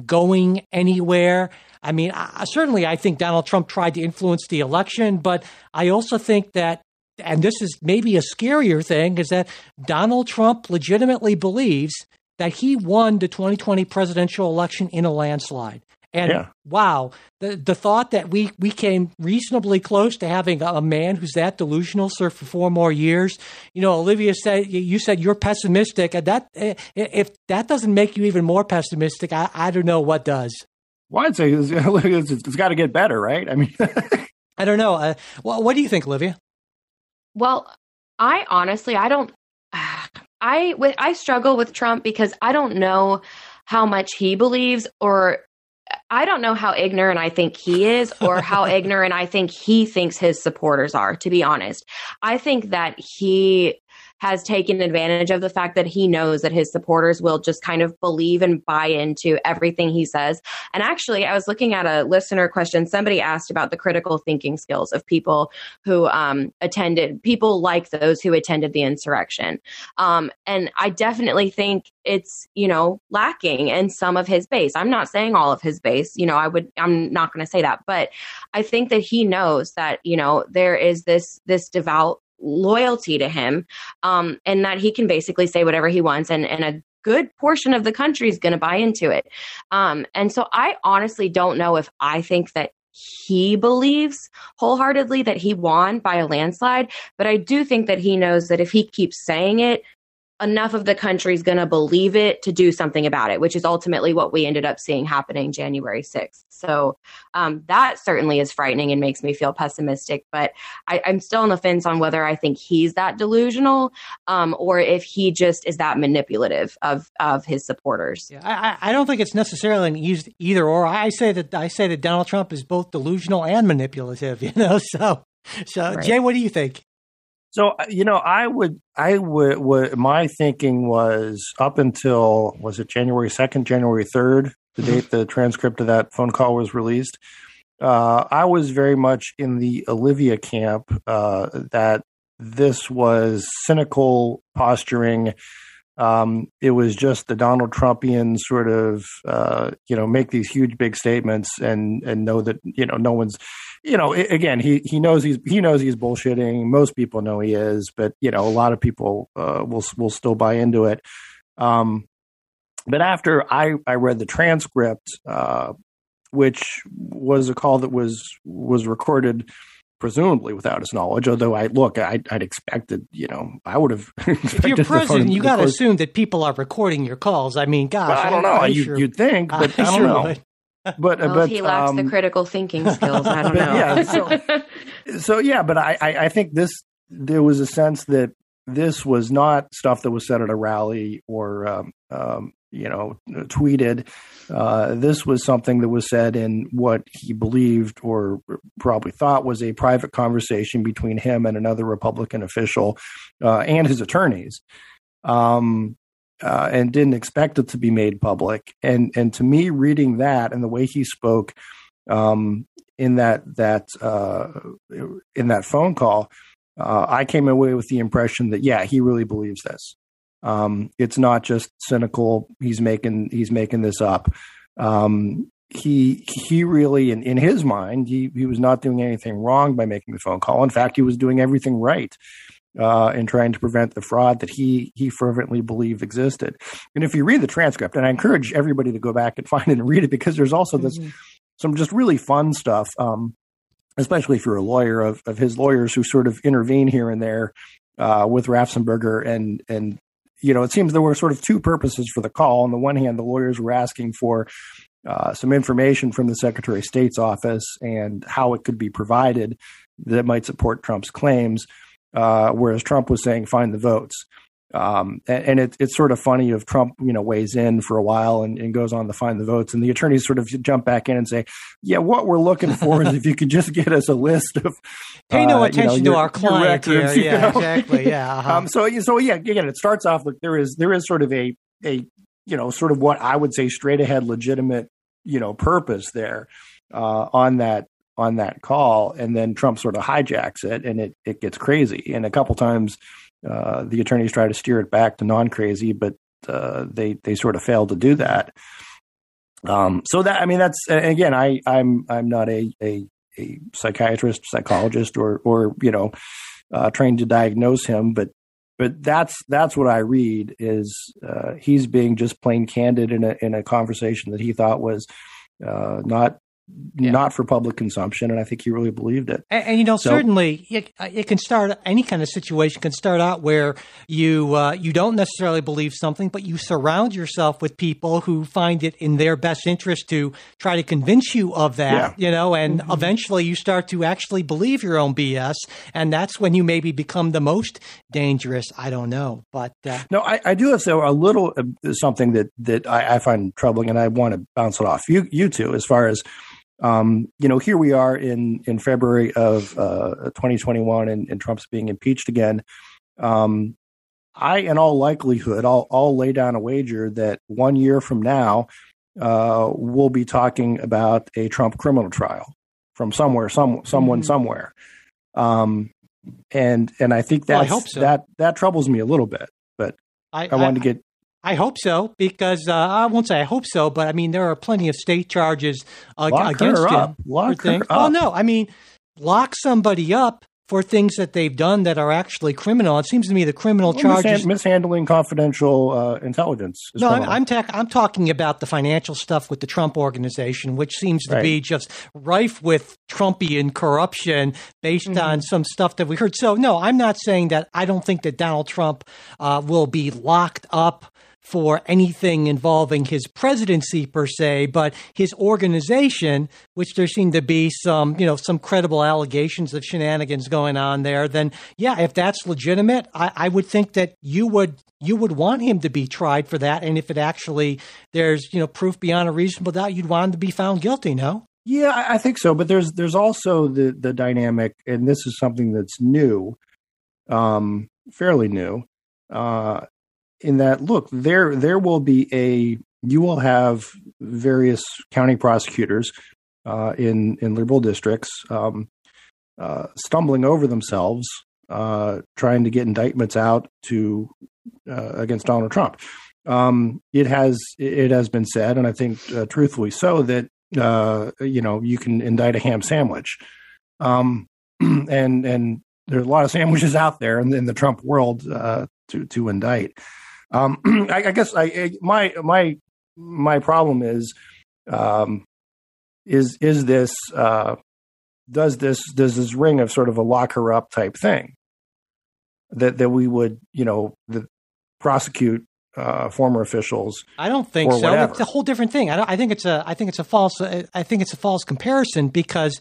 going anywhere. I mean, I, certainly, I think Donald Trump tried to influence the election, but I also think that and this is maybe a scarier thing, is that Donald Trump legitimately believes that he won the 2020 presidential election in a landslide. And yeah. wow, the the thought that we we came reasonably close to having a man who's that delusional serve for four more years. You know, Olivia said you said you're pessimistic, and that eh, if that doesn't make you even more pessimistic, I, I don't know what does. Well, I'd say it's, it's, it's got to get better, right? I mean, I don't know. Uh, well, what do you think, Olivia? Well, I honestly, I don't. I I struggle with Trump because I don't know how much he believes or I don't know how ignorant I think he is or how ignorant I think he thinks his supporters are, to be honest. I think that he has taken advantage of the fact that he knows that his supporters will just kind of believe and buy into everything he says. And actually, I was looking at a listener question. Somebody asked about the critical thinking skills of people who um, attended, people like those who attended the insurrection. Um, and I definitely think it's, you know, lacking in some of his base. I'm not saying all of his base, you know, I would, I'm not going to say that, but I think that he knows that, you know, there is this, this devout loyalty to him um, and that he can basically say whatever he wants and, and a good portion of the country is going to buy into it. Um, and so i honestly don't know if i think that he believes wholeheartedly that he won by a landslide but i do think that he knows that if he keeps saying it enough of the country is going to believe it to do something about it, which is ultimately what we ended up seeing happening January 6th. So um, that certainly is frightening and makes me feel pessimistic. But I, am still on the fence on whether I think he's that delusional um, or if he just is that manipulative of of his supporters. Yeah, I, I don't think it's necessarily an either or. I say that I say that Donald Trump is both delusional and manipulative. You know, so so right. Jay, what do you think? So uh, you know, I would, I would, would, my thinking was up until was it January second, January third, the mm-hmm. date the transcript of that phone call was released. Uh, I was very much in the Olivia camp uh, that this was cynical posturing. Um, it was just the Donald Trumpian sort of, uh, you know, make these huge big statements and and know that you know no one's you know, again, he he knows he's he knows he's bullshitting. Most people know he is, but you know, a lot of people uh, will will still buy into it. Um, but after I I read the transcript, uh, which was a call that was was recorded presumably without his knowledge. Although I look, I, would expected, you know, I would have. if you're president, you got to assume that people are recording your calls. I mean, gosh, well, I don't know. You, would think, but I, I don't sure know. Would but well, but he lacks um, the critical thinking skills. I don't know. yeah, so, so yeah, but I, I, I think this there was a sense that this was not stuff that was said at a rally or um, um, you know tweeted. Uh, this was something that was said in what he believed or probably thought was a private conversation between him and another Republican official uh, and his attorneys. Um, uh, and didn't expect it to be made public. And and to me, reading that and the way he spoke um, in that that uh, in that phone call, uh, I came away with the impression that yeah, he really believes this. Um, it's not just cynical. He's making he's making this up. Um, he he really in, in his mind he he was not doing anything wrong by making the phone call. In fact, he was doing everything right uh, in trying to prevent the fraud that he he fervently believed existed. And if you read the transcript, and I encourage everybody to go back and find it and read it because there's also this mm-hmm. some just really fun stuff, um, especially if you're a lawyer of of his lawyers who sort of intervene here and there uh, with Raffensperger and and you know it seems there were sort of two purposes for the call. On the one hand, the lawyers were asking for uh, some information from the Secretary of State's office and how it could be provided that might support Trump's claims uh, whereas Trump was saying find the votes. Um, and, and it, it's sort of funny if Trump, you know, weighs in for a while and, and, goes on to find the votes, and the attorneys sort of jump back in and say, "Yeah, what we're looking for is if you could just get us a list of pay no uh, attention you know, your, to our client records, here. Yeah, know? exactly. Yeah. Uh-huh. Um, so, so yeah, again, it starts off with there is there is sort of a a you know sort of what I would say straight ahead legitimate you know purpose there uh, on that on that call, and then Trump sort of hijacks it, and it it gets crazy. And a couple times, uh, the attorneys try to steer it back to non crazy, but uh, they they sort of fail to do that. Um, so that I mean, that's again, I I'm I'm not a a, a psychiatrist, psychologist, or or you know, uh, trained to diagnose him, but but that's that's what I read is uh, he's being just plain candid in a in a conversation that he thought was uh, not yeah. not for public consumption, and I think he really believed it. And, and you know, so, certainly it, it, can start any kind of situation can start out where you uh, you don't necessarily believe something, but you surround yourself with people who find it in their best interest to try to convince you of that. Yeah. You know, and mm-hmm. eventually you start to actually believe your own BS, and that's when you maybe become the most dangerous. I don't know, but uh, no, I, I, do have so a little uh, something that that I, I find troubling, and I want to bounce it off you you two as far as um, you know, here we are in in February of uh, 2021, and, and, Trump's being impeached again. Um, I, in all likelihood, I'll, I'll lay down a wager that one year from now, uh, we'll be talking about a Trump criminal trial from somewhere, some someone mm-hmm. somewhere. Um, and and I think that well, so. that that troubles me a little bit. But I, I wanted I, to get I hope so because uh, I won't say I hope so, but I mean there are plenty of state charges uh, lock against her him. Lock her up. Oh no, I mean lock somebody up for things that they've done that are actually criminal. It seems to me the criminal Well, charges. mishand- mishandling confidential uh, intelligence. is no, criminal. I'm, ta- I'm talking about the financial stuff with the Trump organization, which seems to Right. be just rife with Trumpian corruption based Mm-hmm. on some stuff that we heard. So, no, I'm not saying that I don't think that Donald Trump uh, will be locked up for anything involving his presidency per se, but his organization, which there seem to be some, you know, some credible allegations of shenanigans going on there, then yeah, if that's legitimate, I, I would think that you would you would want him to be tried for that. And if it actually there's, you know, proof beyond a reasonable doubt, you'd want him to be found guilty, no? Yeah, I think so. But there's there's also the the dynamic, and this is something that's new, um, fairly new, uh, in that look there there will be a you will have various county prosecutors uh, in in liberal districts um, uh, stumbling over themselves uh, trying to get indictments out to uh, against Donald Trump. Um, it has it has been said, and I think uh, truthfully so, that uh, you know you can indict a ham sandwich, um, and and there's a lot of sandwiches out there in, in the Trump world to to indict. Um, I, I guess I, I my my my problem is um, is is this uh, does this does this ring of sort of a lock her up type thing that that we would you know the, prosecute uh, former officials I don't think so. whatever. It's a whole different thing. I, don't, I think it's a I think it's a false I think it's a false comparison because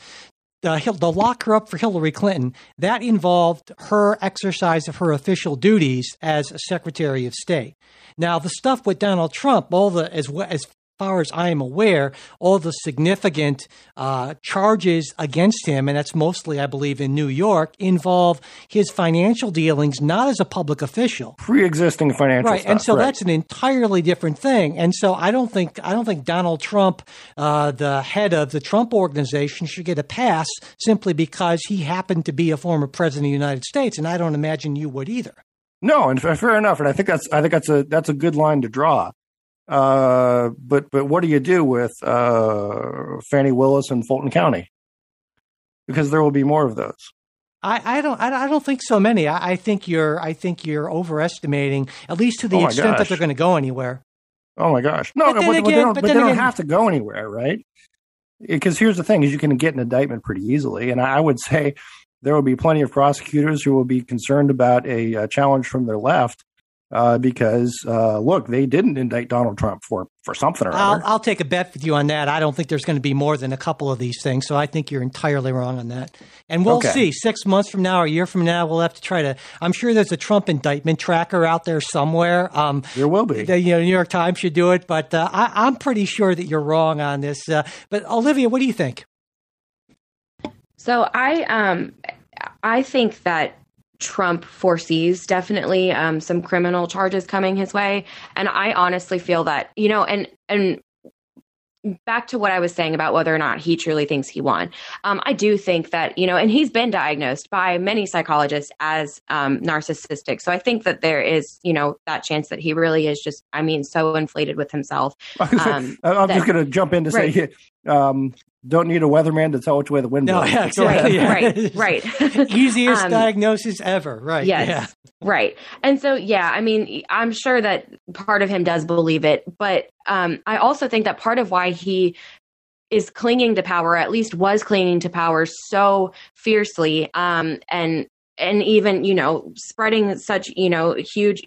Uh, the Hil- the lock her up for Hillary Clinton that involved her exercise of her official duties as Secretary of State. Now the stuff with Donald Trump, all the as as far as I am aware, all the significant uh, charges against him, and that's mostly, I believe, in New York, involve his financial dealings, not as a public official pre-existing financial right stuff, and so right. that's an entirely different thing and so i don't think i don't think donald trump uh, the head of the trump organization should get a pass simply because he happened to be a former president of the united states and i don't imagine you would either No, and fair enough, and I think that's I think that's a that's a good line to draw. Uh, but but what do you do with uh, Fani Willis and Fulton County? Because there will be more of those. I, I don't I, I don't think so many. I, I think you're I think you're overestimating at least to the Oh extent that they're going to go anywhere. Oh my gosh! No, But but, then but they don't, but they don't again- have to go anywhere, right? Because here's the thing: is you can get an indictment pretty easily, and I would say there will be plenty of prosecutors who will be concerned about a, uh challenge from their left uh, because uh, look, they didn't indict Donald Trump for for something or I'll, other. I'll take a bet with you on that. I don't think there's going to be more than a couple of these things. So I think you're entirely wrong on that. And we'll Okay. see. Six months from now, or a year from now, we'll have to try to. I'm sure there's a Trump indictment tracker out there somewhere. Um, there will be. the you know, New York Times should do it, but uh, I, I'm pretty sure that you're wrong on this. Uh, but Olivia, what do you think? So I um I think that Trump foresees definitely um, some criminal charges coming his way, and I honestly feel that you know, and and back to what I was saying about whether or not he truly thinks he won. Um, I do think that you know, and he's been diagnosed by many psychologists as um, narcissistic. So I think that there is you know that chance that he really is just, I mean, so inflated with himself. Um, I'm that- just going to jump in to Right. say, um, don't need a weatherman to tell which way the wind blows. No, blows. yeah, Go ahead. exactly. right, right. Easiest Um, diagnosis ever, right? Yes. Yeah. Right. And so, yeah, I mean, I'm sure that part of him does believe it, but um, I also think that part of why he is clinging to power, at least was clinging to power so fiercely, um, and and even you know spreading such you know huge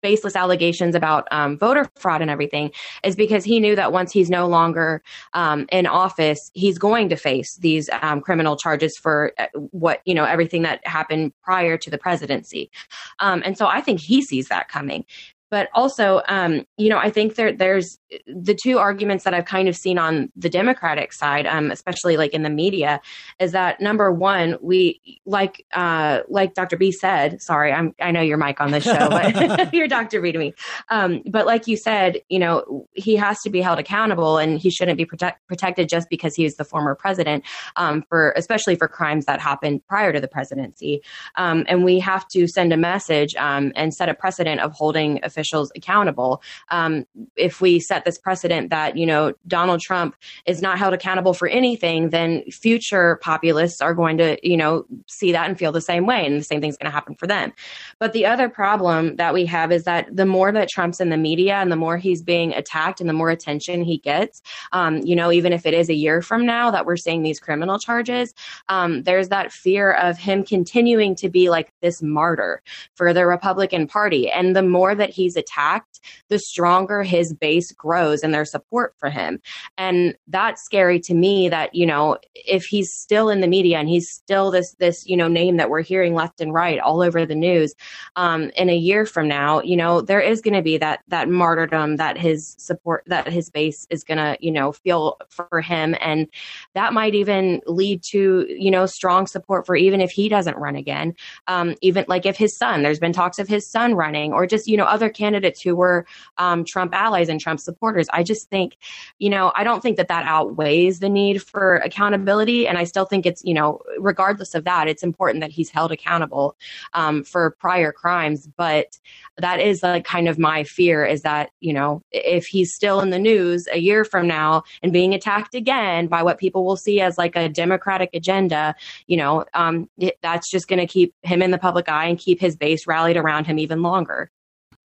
baseless allegations about um, voter fraud and everything is because he knew that once he's no longer um, in office, he's going to face these um, criminal charges for uh, what you know everything that happened prior to the presidency, um, and so I think he sees that coming. But also, um, you know, I think there there's the two arguments that I've kind of seen on the Democratic side, um, especially like in the media, is that number one, we like uh, like Dr. B said. Sorry, I'm I know your mic on this show, but you're Dr. B to me. Um, but like you said, you know, he has to be held accountable, and he shouldn't be protect, protected just because he is the former president, um, for especially for crimes that happened prior to the presidency. Um, and we have to send a message um, and set a precedent of holding officials officials accountable. Um, if we set this precedent that, you know, Donald Trump is not held accountable for anything, then future populists are going to, you know, see that and feel the same way. And the same thing's going to happen for them. But the other problem that we have is that the more that Trump's in the media and the more he's being attacked and the more attention he gets, um, you know, even if it is a year from now that we're seeing these criminal charges, um, there's that fear of him continuing to be like this martyr for the Republican Party. And the more that he's attacked, the stronger his base grows and their support for him. And that's scary to me that, you know, if he's still in the media and he's still this, this, you know, name that we're hearing left and right all over the news, um, in a year from now, you know, there is going to be that, that martyrdom that his support, that his base is going to, you know, feel for him. And that might even lead to, you know, strong support for even if he doesn't run again. Um, even like if his son, there's been talks of his son running or just, you know, other candidates who were um, Trump allies and Trump supporters. I just think, you know, I don't think that that outweighs the need for accountability. And I still think it's, you know, regardless of that, it's important that he's held accountable um, for prior crimes. But that is like kind of my fear is that, you know, if he's still in the news a year from now and being attacked again by what people will see as like a Democratic agenda, you know, um, that's just going to keep him in the public eye and keep his base rallied around him even longer.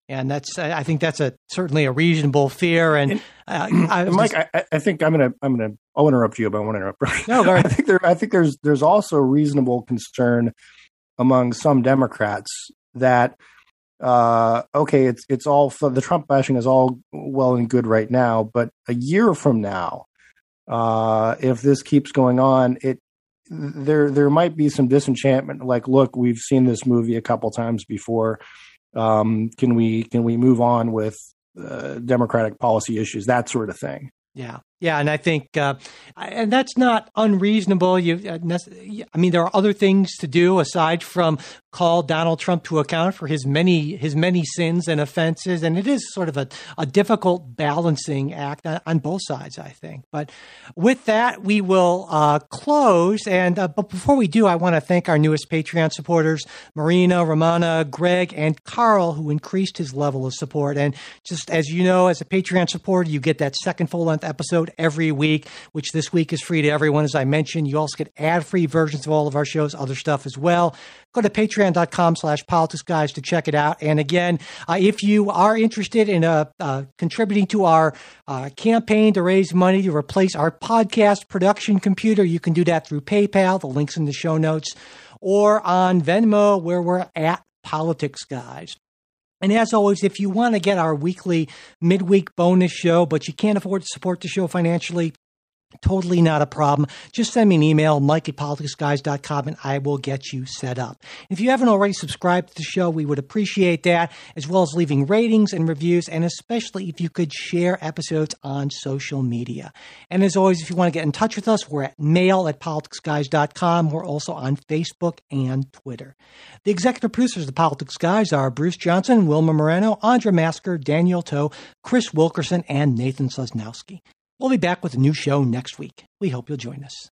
And that's, I think that's a certainly a reasonable fear. And, and uh, Mike, just, I, I, think I'm gonna, I'm gonna, I'll interrupt you, but I want to interrupt. No, go ahead. I think there, I think there's, there's also reasonable concern among some Democrats that, uh, okay, it's, it's all the Trump bashing is all well and good right now, but a year from now, uh, if this keeps going on, it there there might be some disenchantment. Like, look, we've seen this movie a couple times before. Um, can we can we move on with uh, democratic policy issues, that sort of thing? Yeah, yeah, and I think, uh, and that's not unreasonable. You, uh, I mean, there are other things to do aside from call Donald Trump to account for his many his many sins and offenses, and it is sort of a, a difficult balancing act on, both sides, I think. But with that, we will uh, close. And uh, but before we do, I want to thank our newest Patreon supporters, Marina, Romana, Greg, and Carl, who increased his level of support. And just as you know, as a Patreon supporter, you get that second full length episode every week, which this week is free to everyone. As I mentioned, you also get ad free versions of all of our shows, other stuff as well. Go to patreon.com slash politics guys to check it out. And again, uh, if you are interested in uh, uh, contributing to our uh, campaign to raise money to replace our podcast production computer, you can do that through PayPal. The link's in the show notes or on Venmo, where we're at Politics Guys. And as always, if you want to get our weekly midweek bonus show, but you can't afford to support the show financially, Totally not a problem. Just send me an email, mike at politicsguys.com, and I will get you set up. If you haven't already subscribed to the show, we would appreciate that, as well as leaving ratings and reviews, and especially if you could share episodes on social media. And as always, if you want to get in touch with us, we're at mail at politicsguys.com. We're also on Facebook and Twitter. The executive producers of the Politics Guys are Bruce Johnson, Wilma Moreno, Andra Masker, Daniel Toe, Chris Wilkerson, and Nathan Sosnowski. We'll be back with a new show next week. We hope you'll join us.